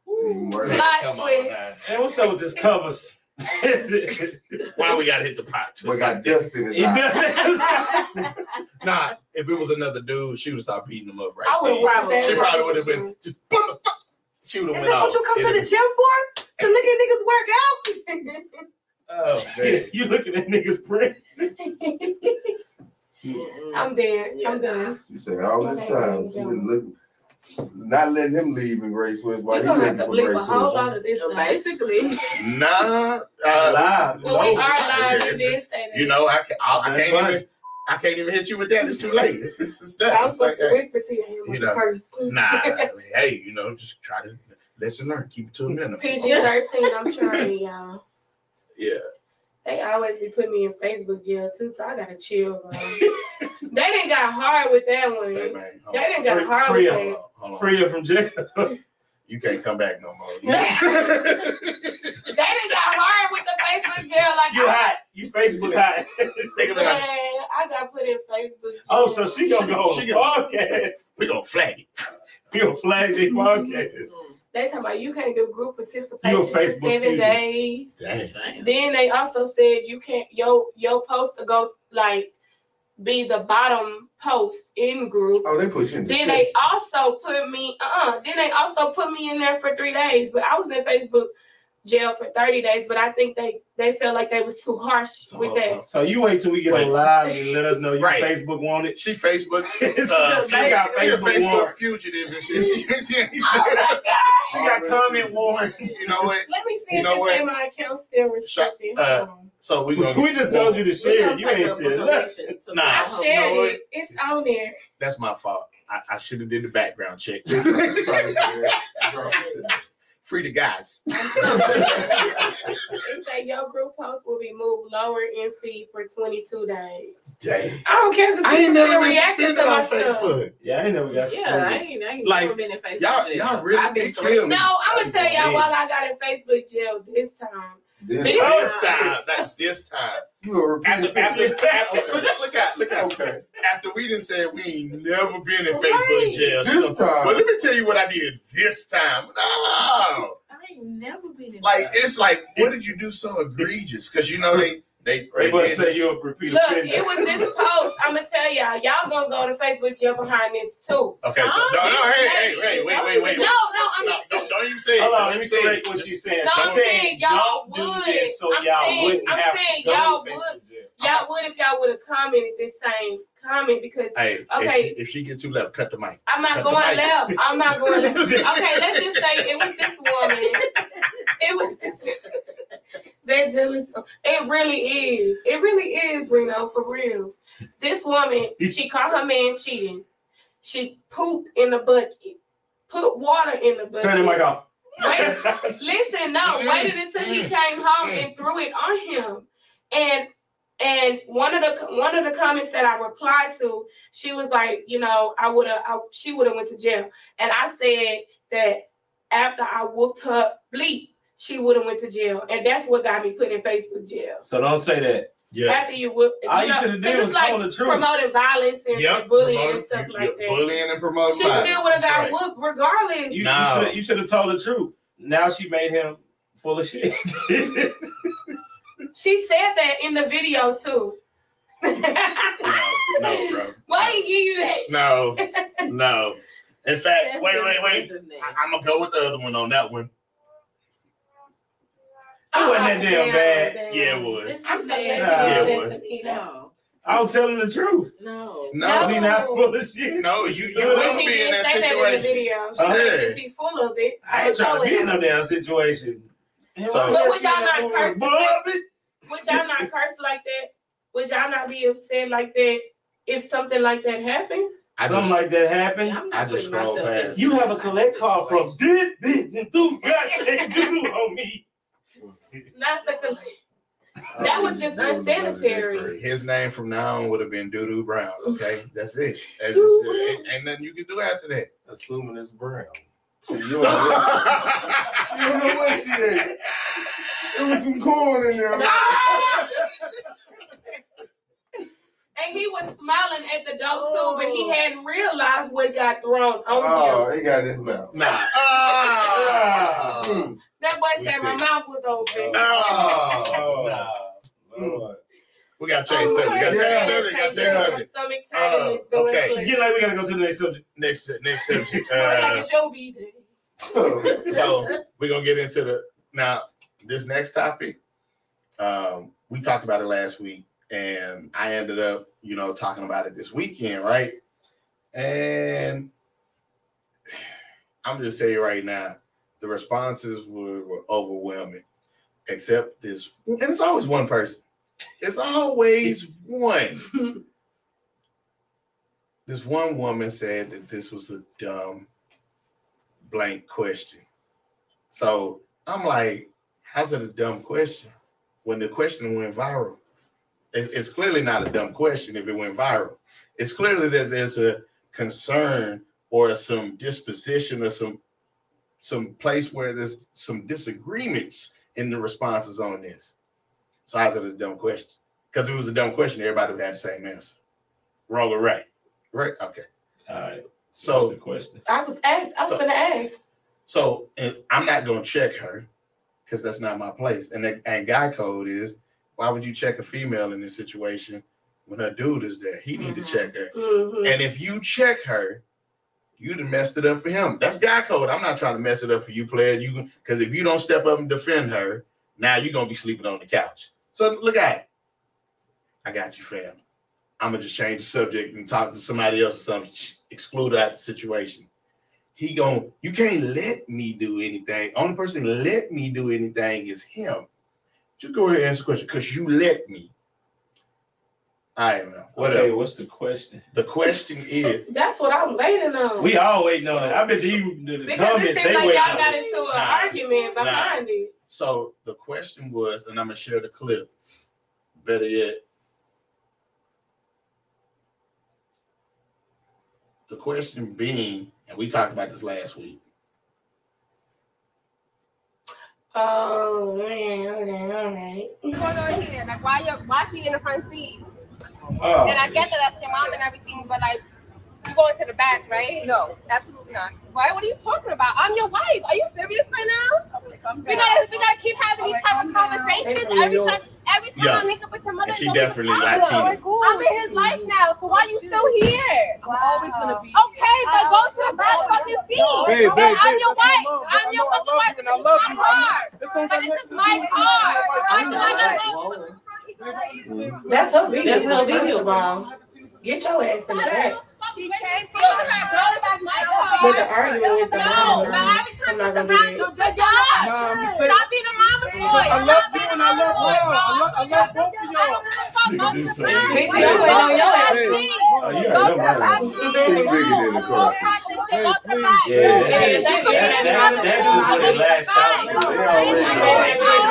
Even. Plot Come twist. man. And what's up with this covers? *laughs* Why we gotta hit the pot? We got dust in his He *laughs* Nah, if it was another dude, she would start beating him up right I would there. probably. She probably would have been just. She would have Is went that off. what you come to the gym for? To look at niggas work out? Oh *laughs* man. you looking at niggas print. I'm dead. Yeah, I'm done. She said all this time she been looking, not letting him leave in Grace West while You're he gonna looking have to for bleep Grace a whole West. lot of this. So basically, Nah. Uh, Live. Well, we are live. You It's did just- say that. You know, I, I, I can't even. I can't even hit you with that. It's too late. It's, it's, it's I was It's like, to hey, whisper to your ear with You the know, nah, I mean, hey, you know, just try to listen, learn, keep it to a minimum. *laughs* PG thirteen. I'm trying, *laughs* y'all. Yeah. They always be putting me in Facebook jail too, so I gotta chill. Bro. *laughs* they didn't got hard with that one. Say, They man, hold didn't got Free- hard free with Hold that. on, hold on. Free her from jail. You can't come back no more. *laughs* They didn't got hard with the Facebook jail like You hot. You Facebook hot. Think about Man, it. I got put in Facebook. Jail. Oh, so she gonna go on She the gonna- We gonna flag it. You gonna flag the podcast. Mm, They talking about you can't do group participation for seven fugitive. days. Damn. Damn. Then they also said you can't your your post to go like be the bottom post in group. Oh, they put you in Then detention. they also put me Uh, uh. then they also put me in there for three days. But I was in Facebook jail for 30 days, but I think they they felt like they was too harsh with that. So you wait till we get Wait. on live and let us know you Right. Facebook wanted. She Facebook, *laughs* she uh, got she got Facebook Facebook warrants. fugitive and shit. She, she, she, Oh my god. She got comment warrants. you know what? Let me see You if know it's what? in my account still restricted. uh, Hold. So we gonna. *laughs* We just told you to share. You ain't up a shared nothing. donation to Nah. I Bob Hope. shared know it. It's on there. That's my fault. I, I should have did the background check. *laughs* Free the guys. *laughs* It say your group post will be moved lower in fee for 22 days. Dang. I don't care because I ain't people still never been reacting to my on stuff. Facebook. Yeah, I ain't never got Yeah, I ain't, I ain't Like, never been in Facebook Y'all, jail. y'all really I've been did through kill me. No, I'm gonna tell y'all Yeah. while I got in Facebook jail this time. This, This This time, not this time. you a After, repeat after, offender. after, look, look out, look out. Okay. After we done said we ain't never been in Right. Facebook jail. This gonna- time. Well, let me tell you what I did this time. No. I ain't never been in Like, it's like, what did you do so egregious? Because you know they, they, They they must say this. you a repeat Look, offender. it was this post. I'm gonna tell y'all. Y'all gonna go to Facebook jail behind this too. Okay, so, no, no, hey, hey, hey, wait, wait, wait. No, no, I'm. No, don't, don't even say it. Hold on, let me say correct it. what she's saying. No, she's I'm saying saying y'all don't do would. this so I'm y'all saying- wouldn't I'm have saying to y'all would. Y'all would if y'all would have commented this same comment because Hey, Okay. if, she, if she get too left, cut the mic. I'm not Cut going left. I'm not going *laughs* left. Okay, let's just say it was this woman. It was this. That jealous. It really is. It really is, Reno, for real. This woman, she caught her man cheating. She pooped in the bucket. Put water in the bucket. Turn the mic off. Wait, listen, no, mm, waited until he mm, came home mm. and threw it on him. And and one of the one of the comments that I replied to, she was like, you know, I would have, she would have went to jail. And I said that after I whooped her bleep, she would have went to jail, and that's what got me put in Facebook jail. So don't say that. Yeah. After you whoop, All you you know, should have 'cause did it's was like told the truth. promoting violence and, Yep. and bullying promoting- and stuff like that. Bullying and promoting She violence. still would have That's got right. whooped regardless. You, No. you should have told the truth. Now she made him full of shit. She said that in the video too. No, no, bro. *laughs* Why he give you that? No, no. In fact, wait, wait, wait. What's? I, am gonna go with the other one on that one. It wasn't that damn bad. damn. Yeah, it was. I'm so glad you Yeah, it was. to me. though. No, I was telling the truth. no. No, He not full of shit. no, you you But But wouldn't be in that say that in the situation. video. She Huh? said since he full of it. I ain't trying to be in no damn situation. So- But would y'all not curse? Bobby? Would y'all not curse like that? Would y'all not be upset like that if something like that happened? I Something just, like that happened. I'm I just putting scrolled past. You have a collect call from situation. did this do goddamn do on me. Not the col- That was just unsanitary. his name from now on would have been Doodoo Brown. Okay, *laughs* that's it. That's just it. Ain't, ain't nothing you can do after that. Assuming it's brown. *laughs* See, you don't know, you don't know what she ate. There was some corn in there. *laughs* And he was smiling at the dog too, but he hadn't realized what got thrown on Oh, him. it got his mouth. Nah. Ah. That boy said my mouth was open. Oh. *laughs* Oh, Lord. We gotta change Oh, subject. We gotta change subject. We gotta change My subject. stomach Oh, turning. It's okay. It's click. getting like we gotta go to the next subject. Next, next *laughs* subject. Like Uh, a show be. *laughs* So, so we're gonna get into the now. This next topic, um, we talked about it last week, and I ended up, you know, talking about it this weekend, right? And *sighs* I'm just tell you right now, the responses were, were overwhelming, except this, and it's always one person. It's always one. *laughs* this one woman said that this was a dumb blank question. So I'm like, how's it a dumb question when the question went viral? It's clearly not a dumb question if it went viral. It's clearly that there's a concern or some disposition or some some place where there's some disagreements in the responses on this. So I it a dumb question? Because it was a dumb question, everybody would have the same answer. Wrong or right? Right? Okay. All right. So What's the question. I was asked. I was So- gonna ask. So and I'm not gonna check her because that's not my place. And the and guy code is why would you check a female in this situation when her dude is there? He need Mhm. to check her. Mhm. And if you check her, you'd have messed it up for him. That's guy code. I'm not trying to mess it up for you, player. You because if you don't step up and defend her, now you're gonna be sleeping on the couch. So look at it. I got you, fam. I'm gonna just change the subject and talk to somebody else or something. Exclude out the situation. He gon' you can't let me do anything. Only person let me do anything is him. Just go ahead and ask the question because you let me. I don't know. Okay, Whatever. what's the question? The question is *laughs* That's what I'm waiting on. We all waiting on it. I bet you the, the because comments seemed they like waiting y'all got it. into an Nah. argument behind it. So the question was, and I'm gonna share the clip. Better yet, the question being, and we talked about this last week. Oh man, okay, all right. What's going on here? Like, why you why she in the front seat? Oh, And I get that that's your mom and everything, but like, you going to the back, right? No, absolutely not. Why? What are you talking about? I'm your wife. Are you serious right now? We gotta we gotta keep having these type of conversations every time. Every time Yeah. I link up with your mother, And she it's always a definitely problem. Latina. I'm in his life oh, now, so why are you still here? I'm always gonna be. Okay, but go to the back fucking seat. Hey, Then babe, I'm babe, your that's wife. mom. I'm your fucking wife. you, This and is I love my you. car. This don't But this is my do car. you. Why do I gotta That's her video. That's her video. all, get your ass in the back. He can't go to her. Go my car. The argument with the No, mom. but every time I'm not gonna do around, that. you good job. Nah, Stop being a mama's boy. I love Stop you being and a I love mama's y'all. I love, I love both of y'all. don't give a fuck. Go to the Nigga do back. say- Me too, I'm waiting on your ass. Go to the back. Oh, you already know the car seat. Yeah, that, that- that, that's just what it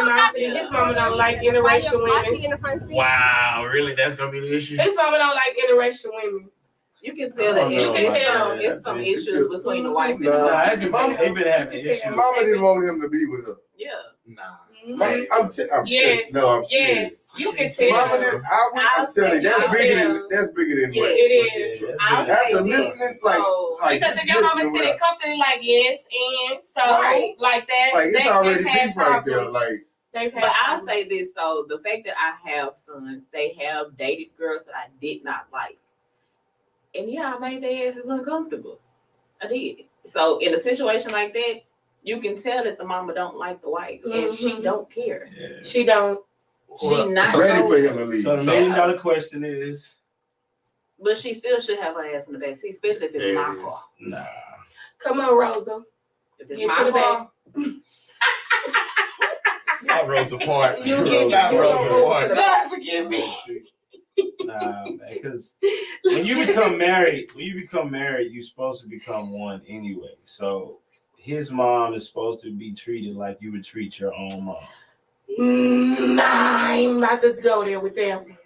out. His mama don't like interracial women. in the front seat. Wow, really? That's gonna be the issue. His mama don't like interracial women. You can tell don't that know it- it's, about some, that. it's some issues between the wife and the Nah. Nah, that's just, Mama- they been having issues. Mama didn't want him to be with her. Yeah. Nah. Mm-hmm. Mama, I'm, t- I'm Yes. t- no, I'm serious. yes. You can tell. Mama didn't. I was I'll I'm telling you, that's I'll bigger say- than that's bigger than Yeah, what. it is. Yeah, I'll that's say After this, listening, like, so- like Because just if your mama listening sitting comfortably like yes and so Right. like that, like it's they, already they've deep right there. problems. Like But I'll say this so the fact that I have sons, they have dated girls that I did not like. And yeah, I made their asses uncomfortable. I did. So in a situation like that, you can tell that the mama don't like the wife and she Mhm. don't care. Yeah. she don't. She Well, not ready for him to leave. So the So, million dollar question is, But she still should have her ass in the back seat, especially if it's There my car. nah. Come on, Rosa. If it's Get my to the car, Y'all rose apart. You get- Y'all you rose go apart. God forgive me. Nah, because *laughs* when you become married, when you become married, you're supposed to become one anyway. So his mom is supposed to be treated like you would treat your own mom. Nah, I ain't about to go there with them.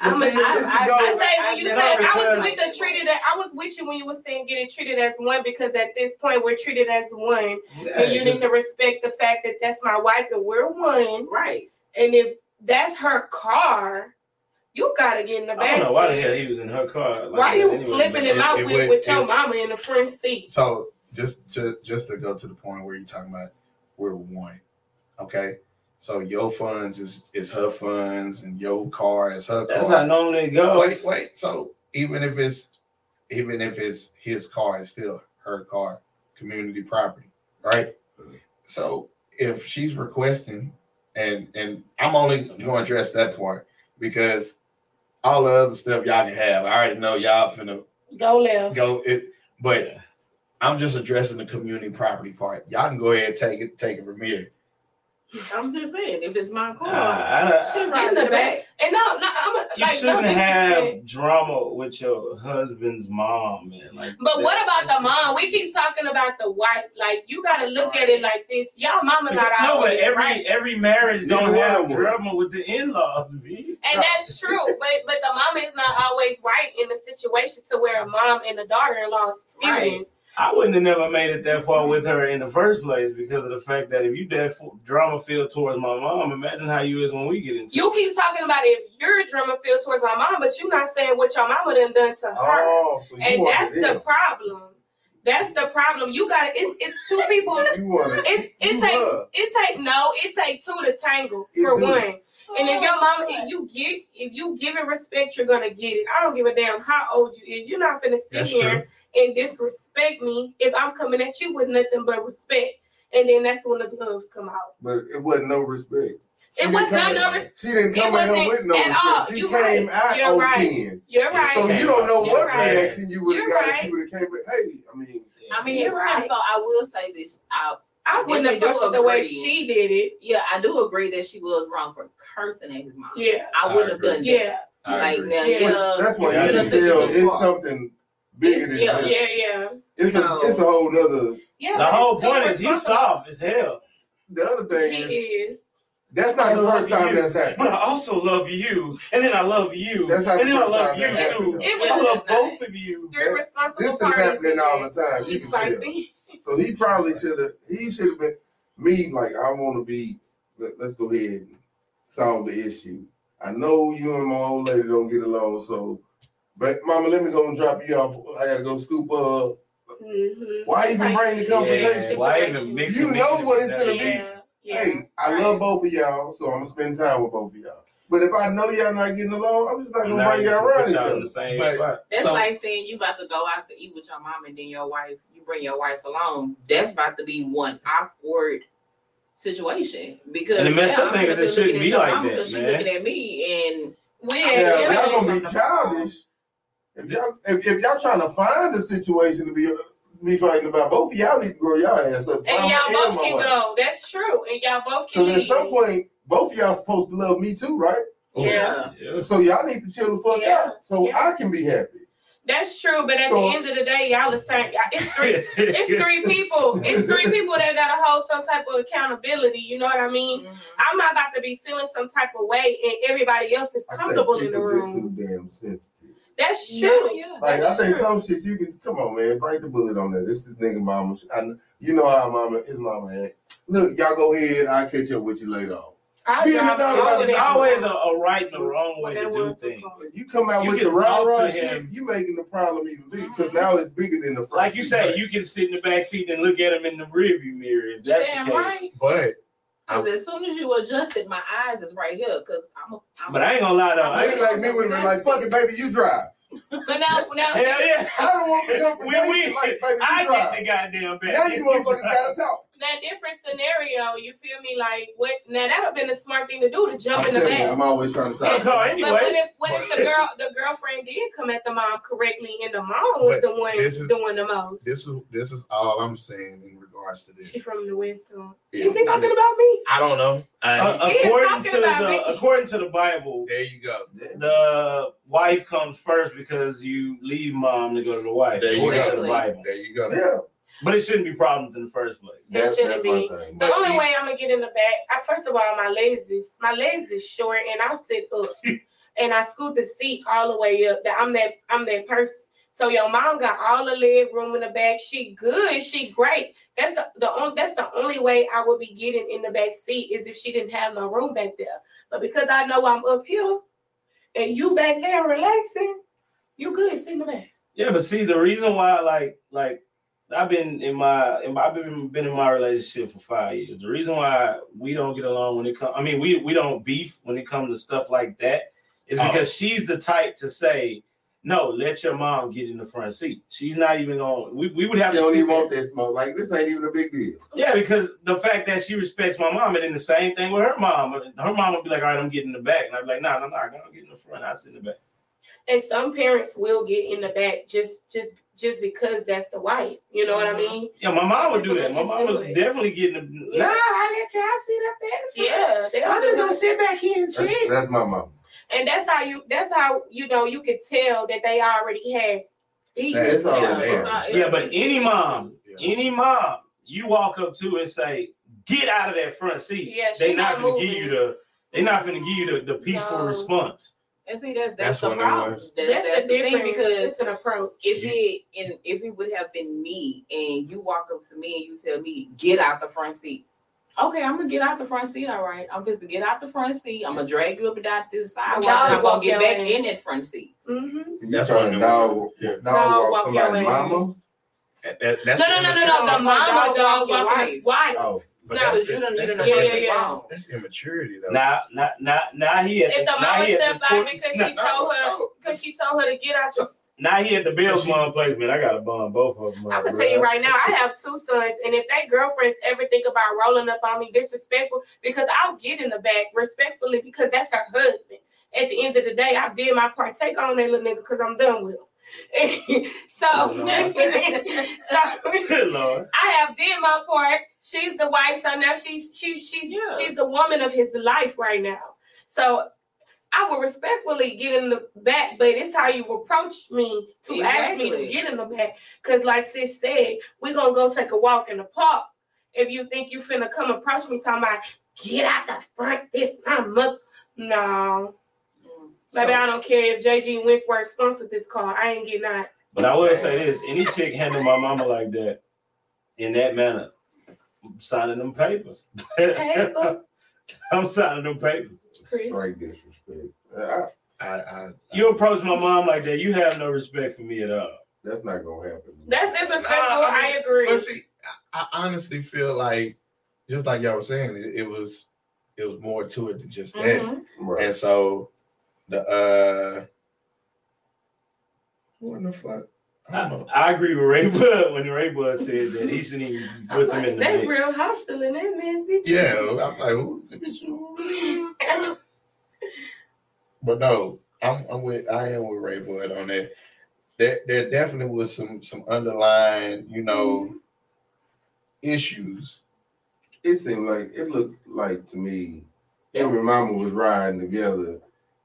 I'm But see, I, this is I, go- I say when you said I was with the treated as, I was with you when you were saying getting treated as one because at this point we're treated as one and you need to respect the fact that that's my wife and we're one right. and if that's her car you gotta get in the back. I don't know why the hell he was in her car. like why that you anyway, flipping but- him it- out it with, would- with your it- mama in the front seat So just to just to go to the point where you're talking about we're one. Okay. So your funds is is her funds and your car is her car. That's car. how normally it goes. wait, wait. So even if it's even if it's his car, it's still her car, community property, right? So if she's requesting, and and I'm only going to address that part because all the other stuff y'all can have. I already know y'all finna go left go it, but I'm just addressing the community property part. Y'all can go ahead and take it, take it from here. I'm just saying, if it's my car, Nah, I- she In ride the in the back. And no, no, I'm a, you like shouldn't no disrespect. have drama with your husband's mom, man. Like, But what about the mom? We keep talking about the wife. Like you got to look at it like this. Y'all mama not no, but always every right, every marriage don't one have of them. drama with the in-laws, B. and that's true. *laughs* But but the mama is not always right in the situation to where a mom and a daughter-in-law is feuding. Right. I wouldn't have never made it that far with her in the first place because of the fact that if you that drama feel towards my mom, imagine how you is when we get into You keep talking about if you're drama feel towards my mom, but you're not saying what your mama done done to her. Oh, so you and that's the in. problem. That's the problem. You got to It's it's two people. *laughs* You want it. It's it take it take no. It take two to tangle It for do. one. And if your mama, if you get, if you give it respect, you're gonna get it. I don't give a damn how old you is. You're not gonna sit That's here and disrespect me if I'm coming at you with nothing but respect. And then that's when the gloves come out. But it wasn't no respect. She It was not at- no respect. She didn't come at him with no at all. respect. She You came right. out You're on right. 10. You're right. So you don't know You're what right. reaction you would have You're got if right. you would have came. But hey, I mean, I mean, You're right. so I will say this. I, I wouldn't have If they do pushed it the way she did it. yeah, I do agree that she was wrong for cursing at his mom. Yeah. I wouldn't I have done that. Yeah. I Like agree. now, Yeah. yeah, that's why yeah, you you can done took it tell it's far. something bigger than Yeah. just. Yeah, yeah. It's a it's a whole nother. Yeah. the whole point is he's soft as hell. The other thing He is is. that's not I the first time you. that's happened. But. I also love you, and then I love you, That's not and the then I love time you too. though. It I love that's not both of you. three responsible This is parties. happening all the time. She's spicy. So he probably should have. He should have been me. Like I want to be. Let, us go ahead and solve the issue. I know you and my old lady don't get along, so. But mama, let me go and drop you off. I gotta go scoop up. Mhm. Why even bring the Yeah, why even mix You know what it's gonna be. Yeah. yeah. Hey, I love both of y'all, so I'm gonna spend time with both of y'all. But if I know y'all not getting along, I'm just not gonna bring y'all around each y'all in other. the same But- That's So- like saying you about to go out to eat with your mom and then your wife, you bring your wife along. That's about to be one awkward situation because And the messed now up I'm thing is it shouldn't be like that. that, 'cause she looking at me and We Now, ain't if Yeah. y'all gonna be childish, if y'all if, if y'all trying to find a situation to be be fighting about, both of y'all need to grow y'all ass up. And Mama y'all both my can wife. go. That's true. And y'all both can Because at some point, both of y'all supposed to love me too, right? Yeah. Yeah. So y'all need to chill the fuck Yeah. out so Yeah. I can be happy. That's true. But at So- the end of the day, y'all the same. It's three. *laughs* It's three people. It's three people that gotta hold some type of accountability. You know what I mean? Mhm. I'm not about to be feeling some type of way, and everybody else is I comfortable think in the people just room. too damn sensitive. That's Yeah, true. yeah. Like I That's think true. some shit you can come on, man, bite the bullet on that. This is nigga mama. I, you know how mama his mama at. Look, y'all go ahead. I'll catch up with you later on. I'll Being drive done It's always a, a right and a wrong way to do things. When you come out You with the rah talk rah shit, him. you making the problem even bigger because mm-hmm. now it's bigger than the front. Like you seat. say, you can sit in the back seat and look at him in the rearview mirror. If that's Damn the case. right. But Because as soon as you adjusted, my eyes is right here. Because I'm a. I'm But I ain't gonna lie though. A I, nigga like me would have been like, "Fuck it, baby, you drive." But *laughs* now, now, hell yeah. I don't want the *laughs* We, we, like, baby, I drive. get the goddamn back. Now you motherfuckers gotta talk. That different scenario, you feel me? Like what? Now that'd have been a smart thing to do to jump I'm in the telling you, back. I'm always trying to So, talk. car But what if what if the girl the girlfriend did come at the mom correctly and the mom was But the one this is- doing the most? this is this is all I'm saying in regards to this. She's from the West too. Yeah, Is he I talking mean, about me? I don't know. I- Uh, He is according talking to about the me. according to the Bible, there you go. the wife comes first because you leave mom to go to the wife. There you according go. to the Bible. There you go. Yeah, But it shouldn't be problems in the first place. It that's, shouldn't that's be. The But only he- way I'm gonna get in the back, I, first of all, my legs is my legs is short, and I sit up, *laughs* and I scoot the seat all the way up. That I'm that I'm that person. So your mom got all the leg room in the back. She good. She great. That's the the only that's the only way I would be getting in the back seat is if she didn't have no room back there. But because I know I'm up here, and you back there relaxing, you good. Sit in the back. Yeah, but see, the reason why, like, like I've been in my, in my I've been been in my relationship for five years. The reason why we don't get along when it comes, I mean, we we don't beef when it comes to stuff like that, is Oh. because she's the type to say, no, let your mom get in the front seat. She's not even going. We, we would have You to don't even there. want that smoke. Like this ain't even a big deal. Yeah, because the fact that she respects my mom, and then the same thing with her mom. Her mom would be like, "All right, I'm getting in the back," and I'd be like, "No, no, no, I gotta get in the front. I sit in the back." And some parents will get in the back just just just because that's the wife. You know what I Mhm. mean? Yeah, my mom would do that. My mom do would definitely get in the. Yeah. Nah, I let y'all sit up there. the. Yeah, I'm just gonna sit back here and That's, chill. that's my mom. and that's how you that's how you know you could tell that they already had beef. Already Yeah. Yeah, but any mom, Yeah. any mom, you walk up to and say, "Get out of that front seat." Yeah, they she not not gonna give you the. They're not gonna give you the, the peaceful No. response. And see, that's That's that's, the one of the problem. That's, That's, that's the the thing because it's an approach. if it and if it would have been me and you walk up to me and you tell me get out the front seat okay i'm gonna get out the front seat all right i'm just to get out the front seat i'm gonna drag you up and down this sidewalk and i'm gonna get back ass. in that front seat mm-hmm. See, That's trying one to dog. Yeah. dog, Dog walk walk somebody's mama. That- that- that's No, the no, no, no, no. The mama walk dog walking wife. wife. Oh, But No, that's you the- you that's don't the- know know Yeah, yeah, yeah. That's immaturity though. Now, now, now, now he at If the, the now mama stepped the out court- because now, she told her no. because she told her to get out the now he at the Bills She- bond placement. I gotta bond both of them. I'm gonna tell you right now, I have two sons, and if they girlfriends ever think about rolling up on me disrespectful, because I'll get in the back respectfully because that's her husband. At the end of the day, I did my part. Take on that little nigga because I'm done with him. *laughs* so, Oh, *laughs* so *laughs* I have did my part. She's the wife, so now she's she's she's Yeah. she's the woman of his life right now. So I will respectfully get in the back, but it's how you approach me to ask me to get in the back. Cause like sis said, we're gonna go take a walk in the park. If you think you finna come approach me about get out the front, this my mother. No. Baby, So- I don't care if JG Wentworth sponsored this car. I ain't getting out. But I will say this: any chick handle my mama like that, in that manner, I'm signing them papers. Papers, *laughs* I'm signing them papers. Chris. straight disrespect. I, I, I, You approach my mom like that, you have no respect for me at all. that's not gonna happen. That's disrespectful. Nah, I I, agree. But see, I, I honestly feel like, just like y'all were saying, it, it was, it was more to it than just that. Mhm. Right. And so, the uh, what the fuck? I I. I agree with Ray Bud when Ray Bud said that he shouldn't even I'm *laughs* put them like, in the they mix. real hostile in that message. Yeah, I'm like, who? you. *laughs* But no, I'm, I'm with I am with Ray Bud on that. There, there definitely was some some underlying, you know, issues. it seemed like it looked like to me him and mama was riding together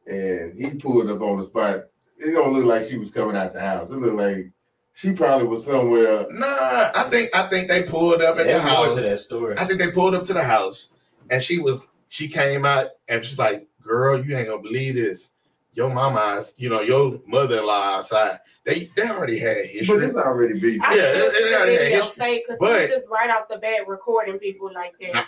and he pulled up on the spot. It don't look like she was coming out the house. It looked like she probably was somewhere. Nah, I think I think they pulled up at the house. to that story. I think they pulled up to the house, and she was she came out and she's like, "Girl, you ain't gonna believe this. Your mama's, you know, your mother-in-law outside. They they already had history. But history. it's already beef. Yeah, it- it already had history. fake But- she's just right off the bat recording people like that. Nah,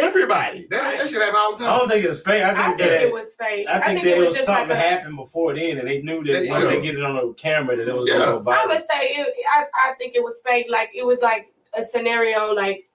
Everybody, that, that shit happen all the I time. don't think it's fake. I I think, think that it was fake. I think, that it it was something like a, happened before then, and they knew that They- once they get it on the camera that it was Yeah. gonna go I would say it, I, I think it was fake. Like it was like a scenario like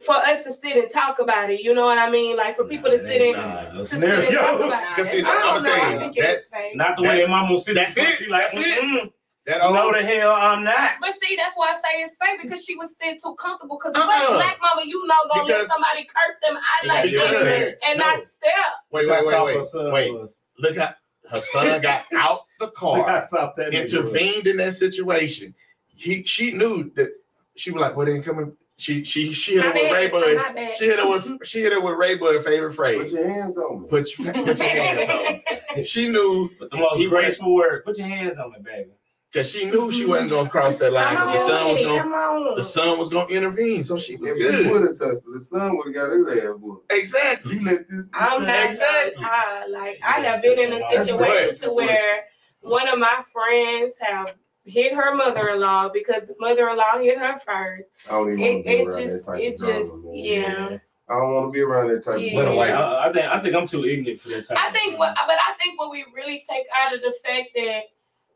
for us to sit and talk about it. You know what I mean? Like for people to sit and nah, no to sit and talk scenario. about it. See, I don't I'm know. I think you, it that was fake. Not the way your mama sit That's there. it. She like, That's it. That no, the hell I'm not. But see, that's why I say it's fake because she was sitting too comfortable. Because Uh-uh. black mama, you know, gonna Because- let somebody curse them out like Because- and No. not step. wait, wait, wait, wait, wait. Look at her son got out the *laughs* car. that intervened in that situation. He she knew that she was like, "Well, then coming." She she she hit her with bad, Ray my Bud's. She hit her with she hit her with Ray Bud's favorite phrase. Put your hands on me. Put your put your hands on. And *laughs* she knew But the most He went- graceful words. Put your hands on me, baby. Because she knew she wasn't gonna cross that line. Come 'cause the son was gonna the son was gonna intervene, so she was If good. would have touched the son would have got his ass whooped. Exactly. You let this. I'm not Exactly. I, like I have been in a situation to where one of my friends have hit her mother-in-law because the mother-in-law hit her first. I don't even It, want to be it around just, that type it of drama, just, man. yeah. I don't want to be around that type Yeah. of What a drama. wife. I, I think I think I'm too ignorant for that type. I of think what, but I think what we really take out of the fact that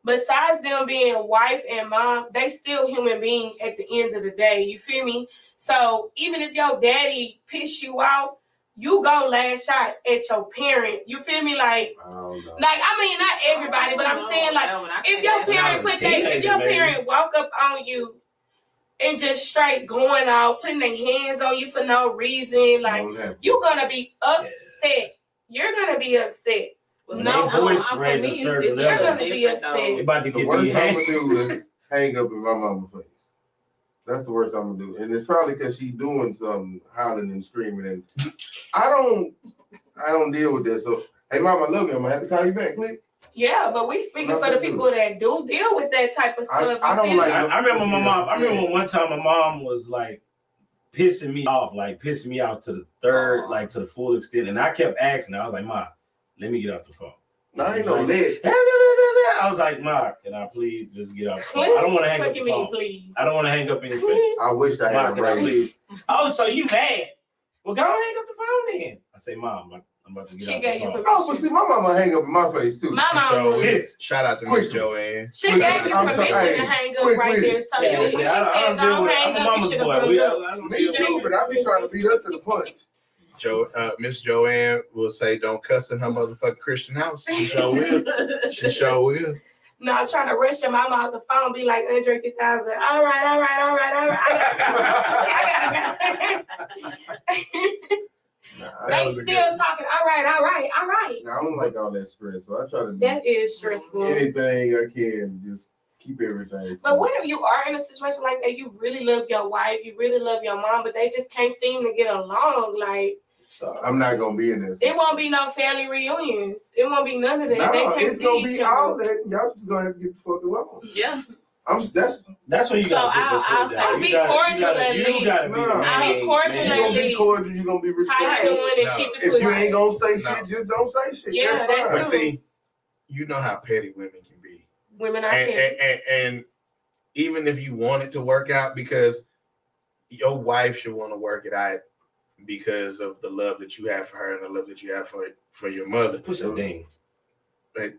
besides them being wife and mom, they still human being at the end of the day. You feel me? So even if your daddy piss you out, you gonna lash out at your parent. You feel me? Like, I don't like I mean, not everybody, but I'm saying like if your parent not put a they, if your baby. parent walk up on you and just straight going out, putting their hands on you for no reason, like you're gonna be upset. You're gonna be upset. Well, When No, their no, voice I'm raised saying a me, certain it's level, They're gonna be upset. about to The get worst the I'm gonna do is hang up in my mama's face. That's the worst I'm gonna do, and it's probably because she's doing something, hollering and screaming, and I don't, I don't deal with that. So, hey, mom, I love you. I'm gonna have to call you back, please. Yeah, but we speaking for the people that do deal with that type of stuff. I you don't like- I, I remember my mom. I remember one time my mom was like pissing me off, like pissing me off to the third, Aw. like to the full extent. And I kept asking. her, I was like, "Ma, let me get off the phone." I ain't no lit. *laughs* I was like, "Ma, can I please just get off the phone? I don't want to hang up the phone. please? I don't want to hang up in your face. I wish I Ma, had a can I brain. please? Oh, so you mad? Well, go hang up the phone then. I say, Mom, I'm I'm about to get She gave you phone. Oh, but see, my mama hang up in my face too. My mom So, yeah, shout out to Miss Joanne. She gave you I'm permission sorry. to hang up Quick right with there. it. So Yeah, you, when she I, I said don't don't hang I'm up, you should have boy. hung up. Me too, but I be trying to beat her to the punch. Jo, uh, Miss Joanne will say, "Don't cuss in her motherfucking Christian house." She sure will. She sure will. *laughs* No, I'm trying to rush your mama out the phone, be like Andre 3000. All right, all right, all right, all right. I gotta go. I gotta go. Nah, they still good- talking. All right, all right, all right. nah, I don't like all that stress, so I try to do That is stressful. anything I can, just keep everything. But what if you are in a situation like that? You really love your wife, you really love your mom, but they just can't seem to get along. Like So I'm not gonna be in this. it won't be no family reunions. It won't be none of that. No, they it's gonna each be other. all that. Y'all just gonna have to get the fuck along. yeah. I'm that's that's what you So gotta put your I'll- foot I'll down. be You gotta- you cordial gotta- You gotta be the No. man, I'll be cordial you're man. gonna be cordial. You're gonna be How you respectful. doing and No. keep it If you ain't gonna say No. shit, just don't say shit. Yeah, that's that's fine. But see, you know how petty women can be. Women are and, petty. and, and, and even if you want it to work out, because your wife should want to work it out because of the love that you have for her and the love that you have for for your mother. Push a ding. But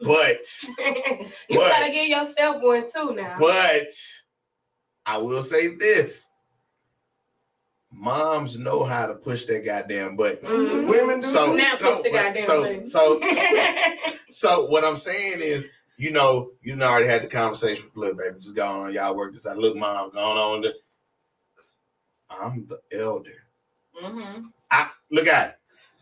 but *laughs* you But- gotta get yourself one too now. but I will say this: moms know how to push that goddamn button. Mhm. Women do. So now push the goddamn so button. so *laughs* so what I'm saying is, you know, you done already had the conversation with look, baby, just go on, y'all work this out. Look, mom, going on. The, I'm the elder. Mm-hmm. I look at it.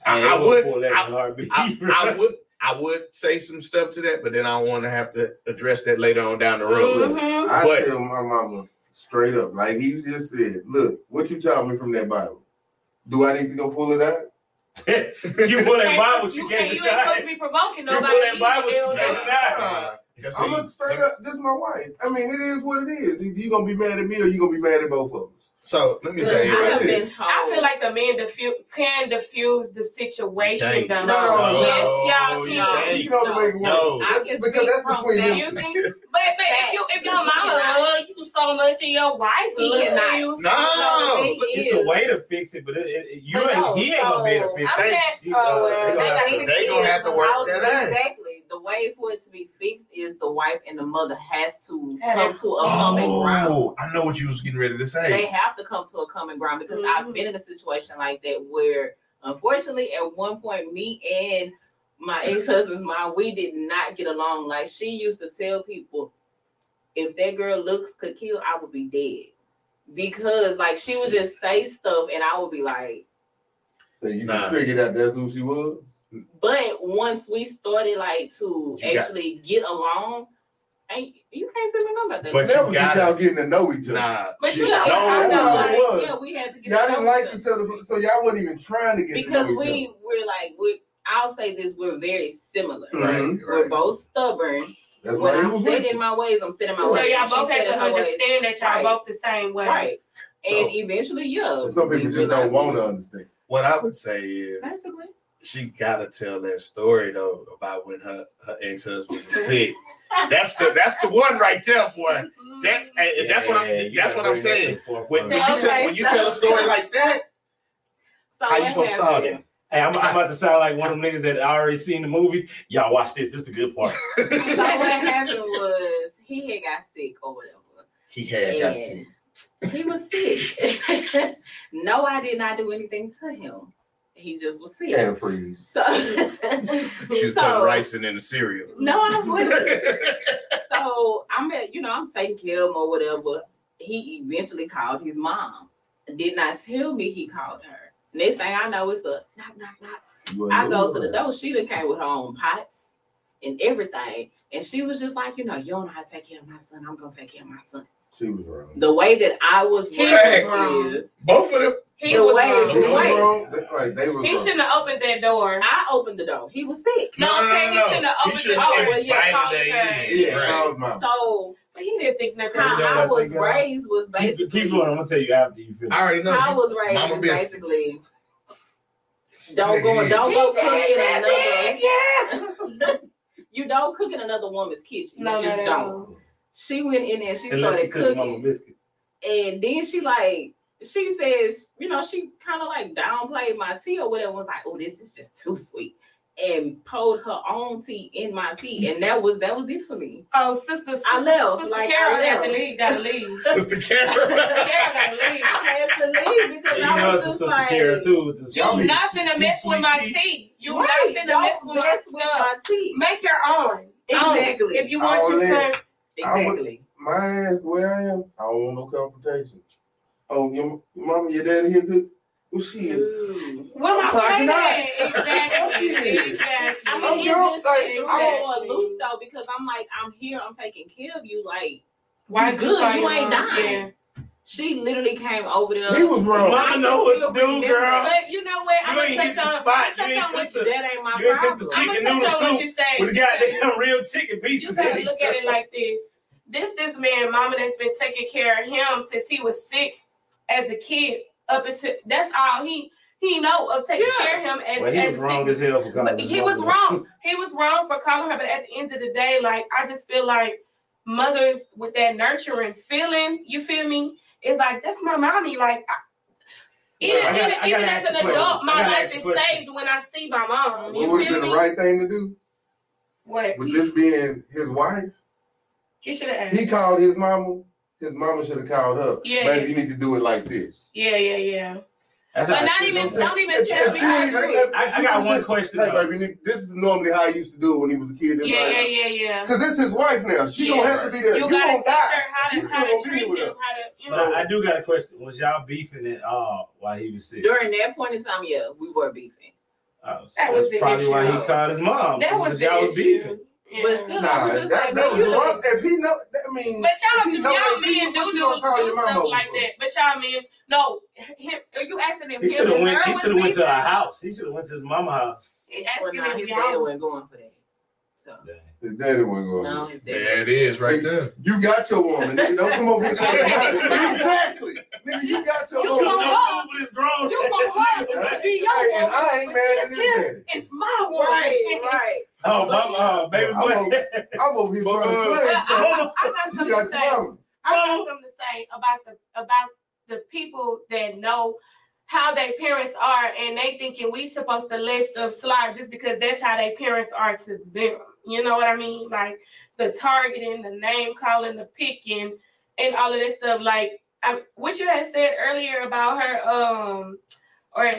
I, I it will would, I, in a heartbeat. I, I would, I would say some stuff to that, but then I want to have to address that later on down the road. Mhm. I But- tell my mama straight up, like he just said, look, what you taught me from that Bible. Do I need to go pull it out? *laughs* you pull that Bible, you, she can't, can't you ain't supposed to be provoking nobody. You pull nobody. that Bible, she either. can't deny. 'cause I'm gonna straight up. This is my wife. I mean, it is what it is. Either you gonna be mad at me or you gonna be mad at both of us. So let me tell you have right it here. been told. I feel like the man diffuse, can diffuse the situation Can't. though. No, yes, no, y'all you can. can't. You can only make one. No. That's- because that's between that. them. You think? *laughs* But, but if you if your mama love you so much and your wife He love cannot. you, No, it look, It's a way to fix it, but it, it, you But ain't, no, he ain't gonna be able to fix it. saying- uh, they gonna have gotta gonna have to work How- that out. Exactly. The way for it to be fixed is the wife and the mother has to Have come to a common ground. Oh, I know what you was getting ready to say. They have to come to a common ground because Mhm. I've been in a situation like that where, unfortunately, at one point, me and my ex-husband's mom, we did not get along. Like she used to tell people, if that girl looks could kill, I would be dead. Because like she would just say stuff and I would be like, So you Nah. figured out that's who she was. But once we started like to You got- actually get along, ain't you can't say nothing about that. But that you was just gotta- y'all getting to know each other. Nah, But you she- know, no, I know like, it was. yeah, we had to get Y'all to didn't know like each each other, so y'all wasn't even trying to get because to know each we we're like we I'll say this we're very similar. Mhm. right, We're both stubborn. That's when I'm was set in my ways, I'm set in my so ways. y'all both set have to her ways. understand that y'all Right. both the same way. Right. So- and eventually, yeah. Some people just don't want to understand. What I would say is Basically. She gotta tell that story though about when her, her ex husband was sick. That's the that's the one right there, boy. That and that's what Yeah, I'm you what I'm bring that to saying. the. When, when you tell when you tell a story like that, So how you what supposed to solve happened- that? Hey, I'm, I'm about to sound like one of them niggas that already seen the movie. Y'all watch this. This is the good part. *laughs* So what happened was he had got sick or whatever. he had got sick. He was sick. *laughs* no, I did not do anything to him. He just was sick. And freeze. So, She was putting rice in, in the cereal. no, I *laughs* wouldn't. so I'm at, you know, I'm taking care of him or whatever. He eventually called his mom. Did not tell me he called her. Next thing I know, it's a knock, knock, knock. You wasn't I go to the door. She done came with her own pots and everything. And she was just like, you know, you don't know how to take care of my son. I'm gonna take care of my son. She was wrong. The way that I was He raised wrong. is Both of them. He The was way- wrong. He was wrong. They, like, they was He wrong. shouldn't have opened that door. I opened the door. He was sick. No, I'm saying he shouldn't have opened the shouldn't door. have well, yeah, called her her. Yeah, Right. called mama. So But he didn't think nothing. how You I was raised was Keep, basically keep going. I'm gonna tell you after you finish. I already know. how I was raised Mama is biscuits. basically *laughs* don't go don't go cook in another Yeah. *laughs* you don't cook in another woman's kitchen. No, you just not don't. All. She went in there, she Unless she started cook mama cooking. biscuit. And then she like she says, you know, she kind of like downplayed my tea or whatever. Was like, oh, this is just too sweet, and poured her own tea in my tea, and that was that was it for me. Oh, sister, sister, I left, Sister like, Carol I had to leave. Gotta leave. Sister *laughs* Karen. Sister Carol gotta leave. *laughs* I had to leave because You I was just sister like, Kara too. With You sweet- not finna sweet, mess with my tea. tea. You right, not finna mess don't with mess with my tea. Make your own. Exactly. Own. If you want All your in. Son, Exactly. My ass, where I am, I don't want no confrontation. Oh, your, your mama, your daddy here cook? Well, shit. Ooh. where my Talking plate at? out. Exactly. *laughs* Yeah. exactly. I I'm mean, young, just like, it's I just don't- for a loop though, because I'm like, I'm here, I'm taking care of you. Like, Why you good, call you ain't mom? dying. She literally came over there. He was wrong. I know what to do, girl. But you know what? I'm gonna ain't hit touch on. spot. I'm You gonna ain't touch on what you. that ain't my You problem. I'm gonna touch noodle on what you say. with the goddamn real chicken You pieces gotta look at it like this. This this man, mama, that's been taking care of him since he was six as a kid. Up until that's all he he know of taking Yeah. care of him as Well, he as was a wrong as hell for calling But his he was wrong. He was wrong for calling her. But at the end of the day, like I just feel like mothers with that nurturing feeling, you feel me? It's like that's my mommy. Like I, even Well, I gotta- even, I even as an you a question. adult, my life is question. saved when I see my mom. What You would have been me? the right thing to do? What With this being his wife, he should have he called his mama. His mama should have called her. Yeah. Baby, you need to do it like this. Yeah, yeah, yeah. That's But I not even don't even tell me. she I ain't- agree. if- if I- I got one just- question, Hey, though. baby, this is normally how I used to do it when he was a kid. This Yeah, like- yeah, yeah, yeah. Cause this is his wife now. She Yeah. don't have to be there. You You, gotta gonna teach die. her how to how gonna be treat him, how to you But know. I do got a question. Was y'all beefing at all while he was sick? During that point in time, yeah, we were beefing. Oh, so That was that's the probably why issue. he called his mom. That was the y'all was beefing. Yeah. But still, I Nah, was just that, like, that was you wrong. If he know, I mean, But y'all, if he do, know y'all men what do you do, do stuff like over? that. But y'all men, no, him, are you asking him? He should have went. He should have went to beefing? her house. He should have went to his mama house. He well, asking nah, if his daddy wasn't going for that. So His daddy wasn't going. no, his daddy. There it is, right there. You got your woman, nigga. Don't come over here talking about it. *laughs* Exactly, nigga. You got your You woman. know what? This grown. You want her to be your Hey, woman. I ain't mad at his daddy. It's my woman. Right, right. *laughs* Oh, mama, uh, baby I'm boy. over- I'm over here trying to But *laughs* slay, so I, I got you something got to say. your mama. I got something to say about the about the people that know how their parents are and they thinking we supposed to list of slide just because that's how their parents are to them. You know what I mean? Like the targeting, the name calling, the picking, and all of this stuff. Like I, what you had said earlier about her, um, or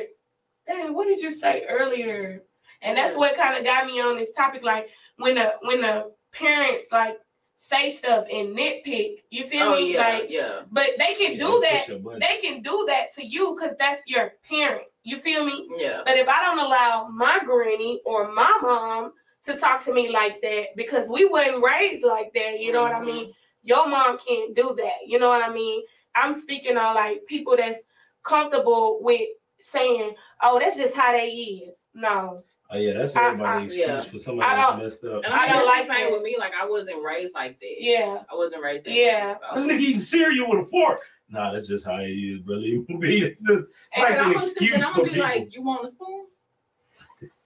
dang, what did you say earlier? And that's what kind of got me on this topic. Like when the when the parents like say stuff and nitpick, you feel Oh me? yeah, Like, yeah. but they can Yeah, do that. They can do that to you because that's your parent. You feel me? Yeah. But if I don't allow my granny or my mom to talk to me like that because we wasn't raised like that, you know what I Mhm. mean? Your mom can't do that. You know what I mean? I'm speaking on like people that's comfortable with saying, "Oh, that's just how they is." No, Oh yeah, that's I- everybody's I- yeah. excuse for somebody I that's messed up. And I I, don't don't like like the same that. with me. Like I wasn't raised like that. yeah, I wasn't raised. That Yeah. Way, This so. nigga eating cereal with a fork. Nah, that's just how he is, brother. *laughs* He will be. It's just And like And an I'm gonna sit excuse I'm for gonna be people. like, "You want a spoon?"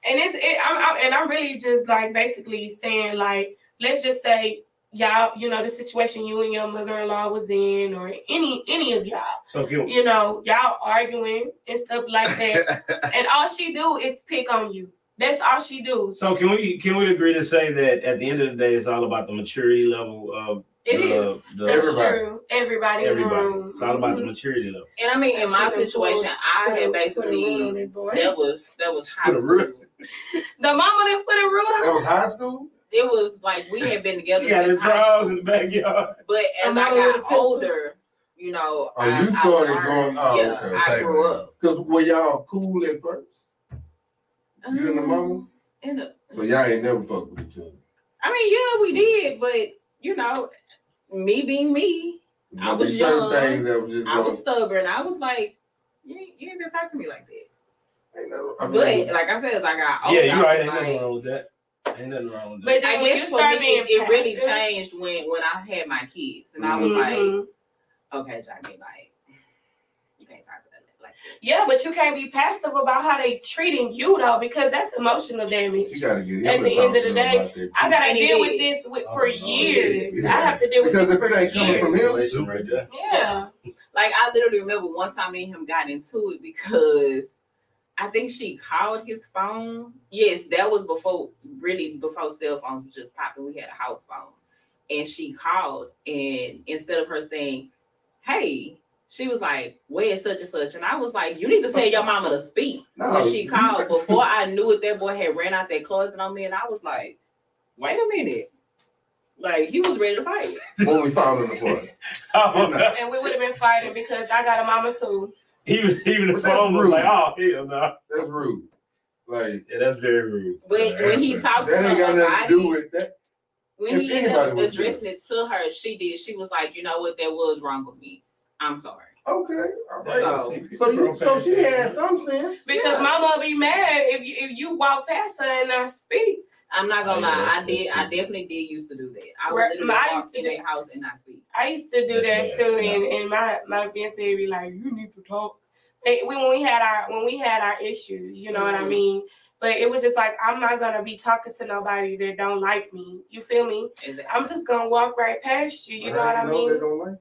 And it's it, I'm, I'm and I'm really just like basically saying like let's just say y'all you know the situation you and your mother-in-law was in or any any of y'all so can, you know y'all arguing and stuff like that *laughs* and all she do is pick on you that's all she do so can we can we agree to say that at the end of the day, it's all about the maturity level of It the, is. the that's Everybody. true everybody, in the everybody. room It's all about the Mhm. maturity level. And I mean, in my situation, I Put had a- put a rule on basically that was that was high Put a rule. school. *laughs* the mama that put a root That on was high school. It was like we had been together She got his since high drawers school. in the backyard. But as A I mama with a got older, you know, Oh, I, you I started learned- going- oh, yeah, okay. I grew man. up. Cause were y'all cool at first? You and the mama? Um, And the, So y'all ain't never fucked with each other. I mean, yeah, we did, but you know, me being me, There's I was young. things that was just I going- was stubborn. I was like, you ain't, you ain't gonna talk to me like that. Ain't no- I But like I said, as I got Yeah, I you right. was Ain't nothing wrong with that. Ain't nothing wrong with But that. then I when you guess for me, it, it really changed when when I had my kids, and I was Mhm. like, okay, Johnny, like, you can't talk to that like that. Yeah, but you can't be passive about how they treating you though, because that's emotional damage. you gotta get him At the end of the day, I gotta And he deal with this with, Oh, for no. years. Yeah. I have to deal with Because if it ain't coming years. from him, Situation right there. Yeah. Like I literally remember one time me and him got into it because I think she called his phone. Yes, that was before really before cell phones was just popping. We had a house phone. And she called and instead of her saying, Hey, she was like, Where's such and such? And I was like, You need to tell your mama to speak. No, when she *laughs* called, before I knew it, that boy had ran out that closet on me, and I was like, Wait a minute. Like he was ready to fight. when we falling *laughs* apart. Oh, And we would have been fighting because I got a mama too. Even even the But that's phone was rude. like, oh hell no. That's rude. Like Yeah, that's very rude. When when he talked to that ain't got nothing about to do with that. when If he ended up addressing it to her, she did. She was like, you know what, that was wrong with me. I'm sorry. Okay, all right. So- So you, so she had some sense. Because Yeah. mama would be mad if you if you walk past her and I speak. I'm not gonna Yeah, lie, I did. I definitely did used to do that. I would Right, literally I walk used to in do- their house and not speak. I used to do that That's too, bad, and, and my my fiance would be like, "You need to talk." Hey, When when we had our when we had our issues, you know what I Mhm. mean. But it was just like I'm not gonna be talking to nobody that don't like me. You feel me? Exactly. I'm just gonna walk right past you. You But know what I ain't know They mean? don't like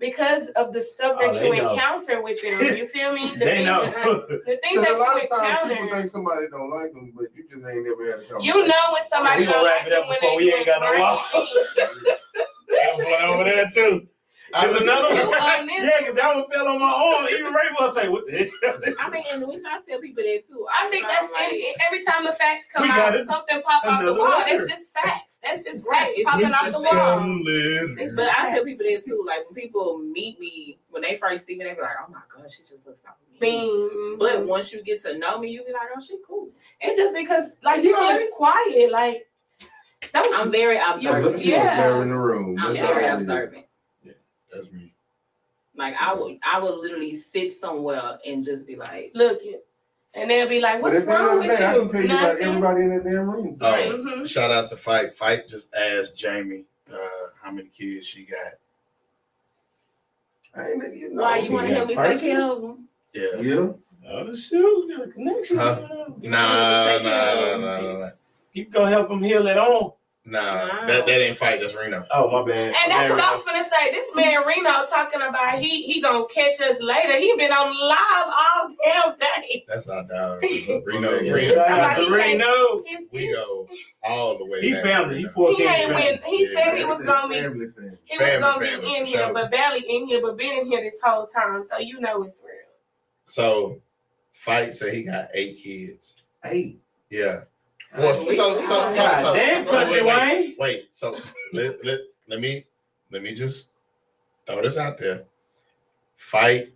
Because of the stuff Oh, that they you know. encounter with them. You *laughs* feel me? The They things know. that- *laughs* the things you. that a lot you of times people think somebody don't like them, but you just ain't never had a conversation. You know when somebody We gonna don't wrap like it up you when before they we ain't got no doing law. right. There's one over there too. I There's another You one. on Yeah, because that one fell on my arm. Even Ray will say, "What the hell?" I mean, and we try to tell people that too. I think that's like, and every time the facts come out, it. something pop out the wall. word. That's just facts. That's just Right, facts popping just out the wall. Some little- It's But I tell people that too. Like when people meet me, when they first see me, they be like, "Oh my god, she just looks like me." Being, But once you get to know me, you be like, "Oh, she cool." it's just because like you know it's quiet. Like that was I'm very So observant. look, Yeah. there in the room. I'm That's very all observant. That's me. Like I would, I would literally sit somewhere and just be like, looking, and they'll be like, "What's at the end wrong with day, I you?" can tell you about everybody in that damn room. Oh, Mhm. shout out to Fight. Fight just asked Jamie uh, how many kids she got. I ain't, you know, "Why you want to help me person. take care of them?" Yeah. Yeah. Oh shoot, got a connection. Huh? Nah, nah, nah, nah, nah, You go help him heal that on. Nah. Wow. That, that ain't Fight. That's Reno. Oh my bad. And that's There what I was gonna say. This man Reno talking about he he gonna catch us later. He been on live all damn day. That's our dog. *laughs* Reno. go. Yeah, Reno. shout out to Somebody- Reno. We go all the way. He back to family. He four He ain't family. win. He Yeah, said he was gonna be family fan. he Family, was gonna family, be in here, sure. but barely in here, but been in here this whole time. So you know it's real. So, Fight said he got eight kids. Eight. Yeah. Well, so so so so. God so damn, wait, country wait, wait, Wayne. wait. So let, let let me let me just throw this out there. Fight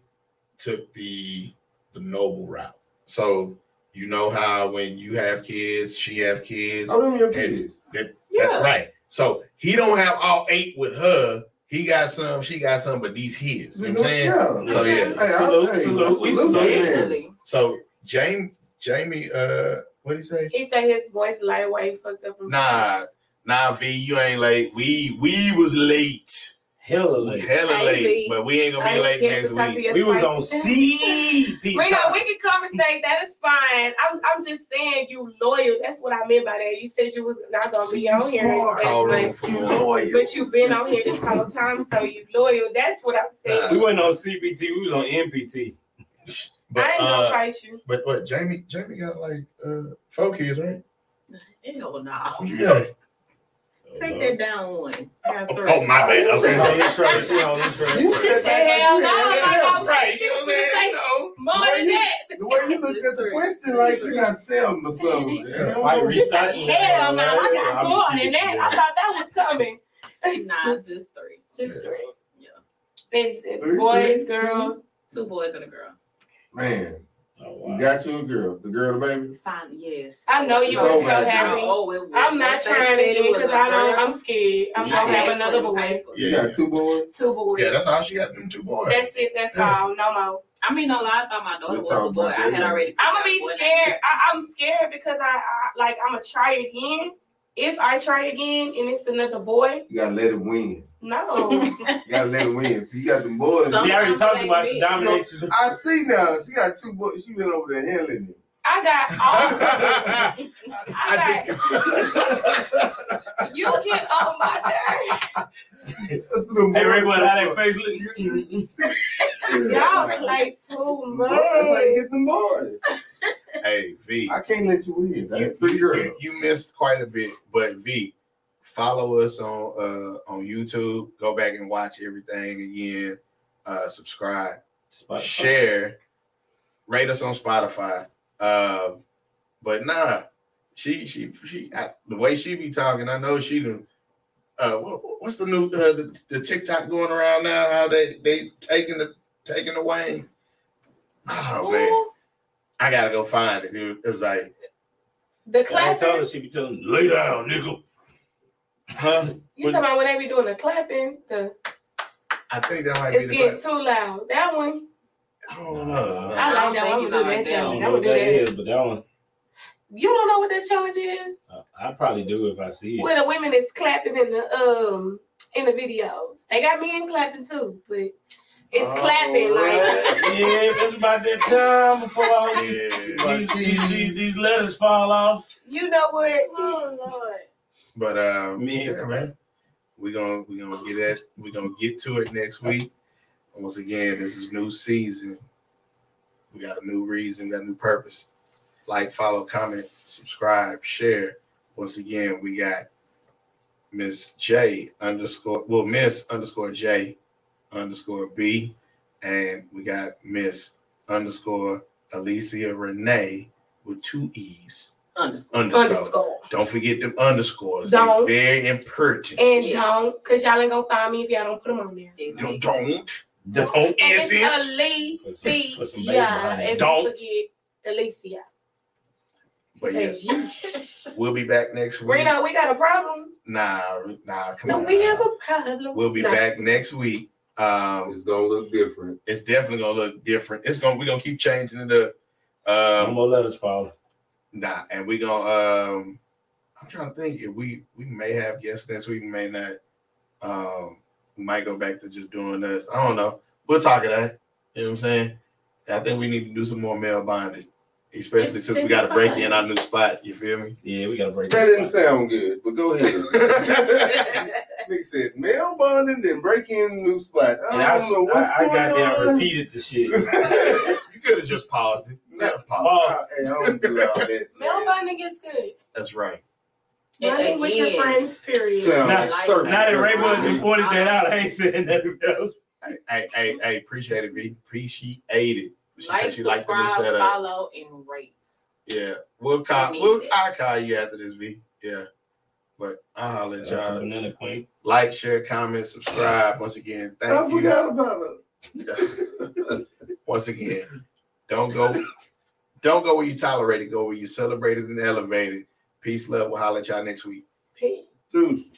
took the the noble route. So you know how when you have kids, she have kids. oh, them your kids. That- Yeah. Right. So he don't have all eight with her. He got some, she got some, but these his. You know what I'm saying? Yeah. So yeah. Hey, I- Salute, salute, salute salute. that man. Definitely. So James, Jamie, uh, what did he say? He said his voice lightweight fucked up. From Nah, nah, V, you ain't late. We we was late. Hella late. hella late, V. but we ain't gonna be ain't late next to talk to week. We was on self. *laughs* we Reno, we can conversate. That is fine. I'm, I'm just saying you loyal. That's what I meant by that. You said you was not gonna be on here, Smart. as Call much, room for but you've been on here this whole time, so you loyal. That's what I'm saying. We wasn't on CPT. We was on NPT. *laughs* But I ain't gonna uh, fight you. but what Jamie Jamie got like uh four kids, right? Hell no. What you got? Take that down one. I got Oh, three. oh, my bad. She Okay. holding trade. She holding trade. You She said said, that hell like no. you had Like, oh, Right, she you know was what I'm gonna saying? say No. more The way than you- that. The way you looked at the *laughs* question, like you got seven or something. Yeah. Fight She said, hell no. I got more than that. I thought that was coming. Nah, *laughs* just three. Just three. Yeah. Listen, boys, girls. Two boys and a girl. Man, Oh, You got you a girl. The girl, the baby. Fine, yes. I know you It's were oh so happy. Oh, it was. I'm not Once they trying said it again because I don't. I'm scared. I'm I gonna have another boy. papers. You Yeah. got two boys. Two boys. Yeah, that's how she got. Them two boys. That's it. That's Yeah. all. No more. I mean, no lie, I thought my daughter We'll was talk a boy. I had already. I'm gonna be picked out boy scared. I, I'm scared because I, I like. I'm gonna try again. If I try again and it's another boy, You gotta let it win. No. *laughs* You gotta let him win. So you got the boys. Some- She already Sometimes talked about be- the domination. I see now. She got two boys. She been over there handling it. I got all. *laughs* I just *laughs* You get on my nerves. That's the Hey, boys. Ray, what, how that face look? Y'all play too Boys, like much. get the boys. hey V. I can't let you win. you, That's you, you- you missed quite a bit, but V, follow us on uh on YouTube. Go back and watch everything again. Uh, subscribe, share, rate us on Spotify. Uh, but nah, she she she I, the way she be talking, I know she done. Uh, what, what's the new uh, the, the TikTok going around now? How they they taking the taking away? Wayne? Oh man, I gotta go find it. It was, it was like, The I told her she be telling me, lay down, nigga. Huh? You talking about when they be doing the clapping? The I think that might be it's the. getting too loud. That one. I don't know. I like that. I don't I'm think gonna do that like challenge. that. I'm know what gonna do that that. is, but that one, You don't know what that challenge is? uh, I probably do if I see it. Where the women is clapping in the um in the videos. They got men clapping too, but it's Oh, clapping right. like *laughs* Yeah, it's about that time before all these, Yeah. these, these, these, these letters fall off. you know what? Oh Lord. But um, Me yeah, and man, we gonna we're gonna get that. we're gonna get to it next week. Once again, this is new season. We got a new reason, got a new purpose. Like, follow, comment, subscribe, share. Once again, we got Miss J underscore well Miss underscore J underscore B, and we got Miss underscore Alicia Renee with two E's Underscore. underscore. Underscore. Don't forget them underscores. Don't. They're very important. And Yeah. don't, cause y'all ain't gonna find me if y'all don't put them on there. No, don't. Don't. And Is it? it's Put some- Alicia. put some bass Yeah, behind Don't. you forget Alicia. But yeah, we'll be back next week. Reno, we got a problem. Nah, nah, come No, on. we have a problem. We'll be Nah. back next week. Um, It's gonna look different. it's definitely gonna look different. It's gonna we're gonna keep changing it up. No Um, more letters fall. Nah, and we gonna um, I'm trying to think if we we may have guests next week, we may not. Um, we might go back to just doing this. I don't know. We'll talk of that. You know what I'm saying? I think we need to do some more male bonding, especially It's since we got to break in our new spot. You feel me? Yeah, we gotta break That didn't spot. sound good, but go ahead. *laughs* Nick said male bonding, then break in new spot. I And don't know what's I, I got going there on. repeated the shit. *laughs* you could have just paused it. No, Pause. I, hey, I don't do all that. Male bonding is good. That's right. And Bonding with your friends, period. Sound Now- certain. Now that Raymond pointed that out, I ain't saying nothing else. Hey, hey, hey, hey, appreciate it, V. Appreciate it. She Like, said she liked the new subscribe, setup. follow, and rate. Yeah, we'll call. We'll, it. I'll call you after this, V. Yeah, but I'll let That's a y'all banana queen. like, share, comment, subscribe. Once again, thank I you. forgot about it. *laughs* Once again, don't go, don't go where you tolerate it. Go where you celebrate it and elevate it. Peace, love. We'll holler at y'all next week. Peace. Deuces.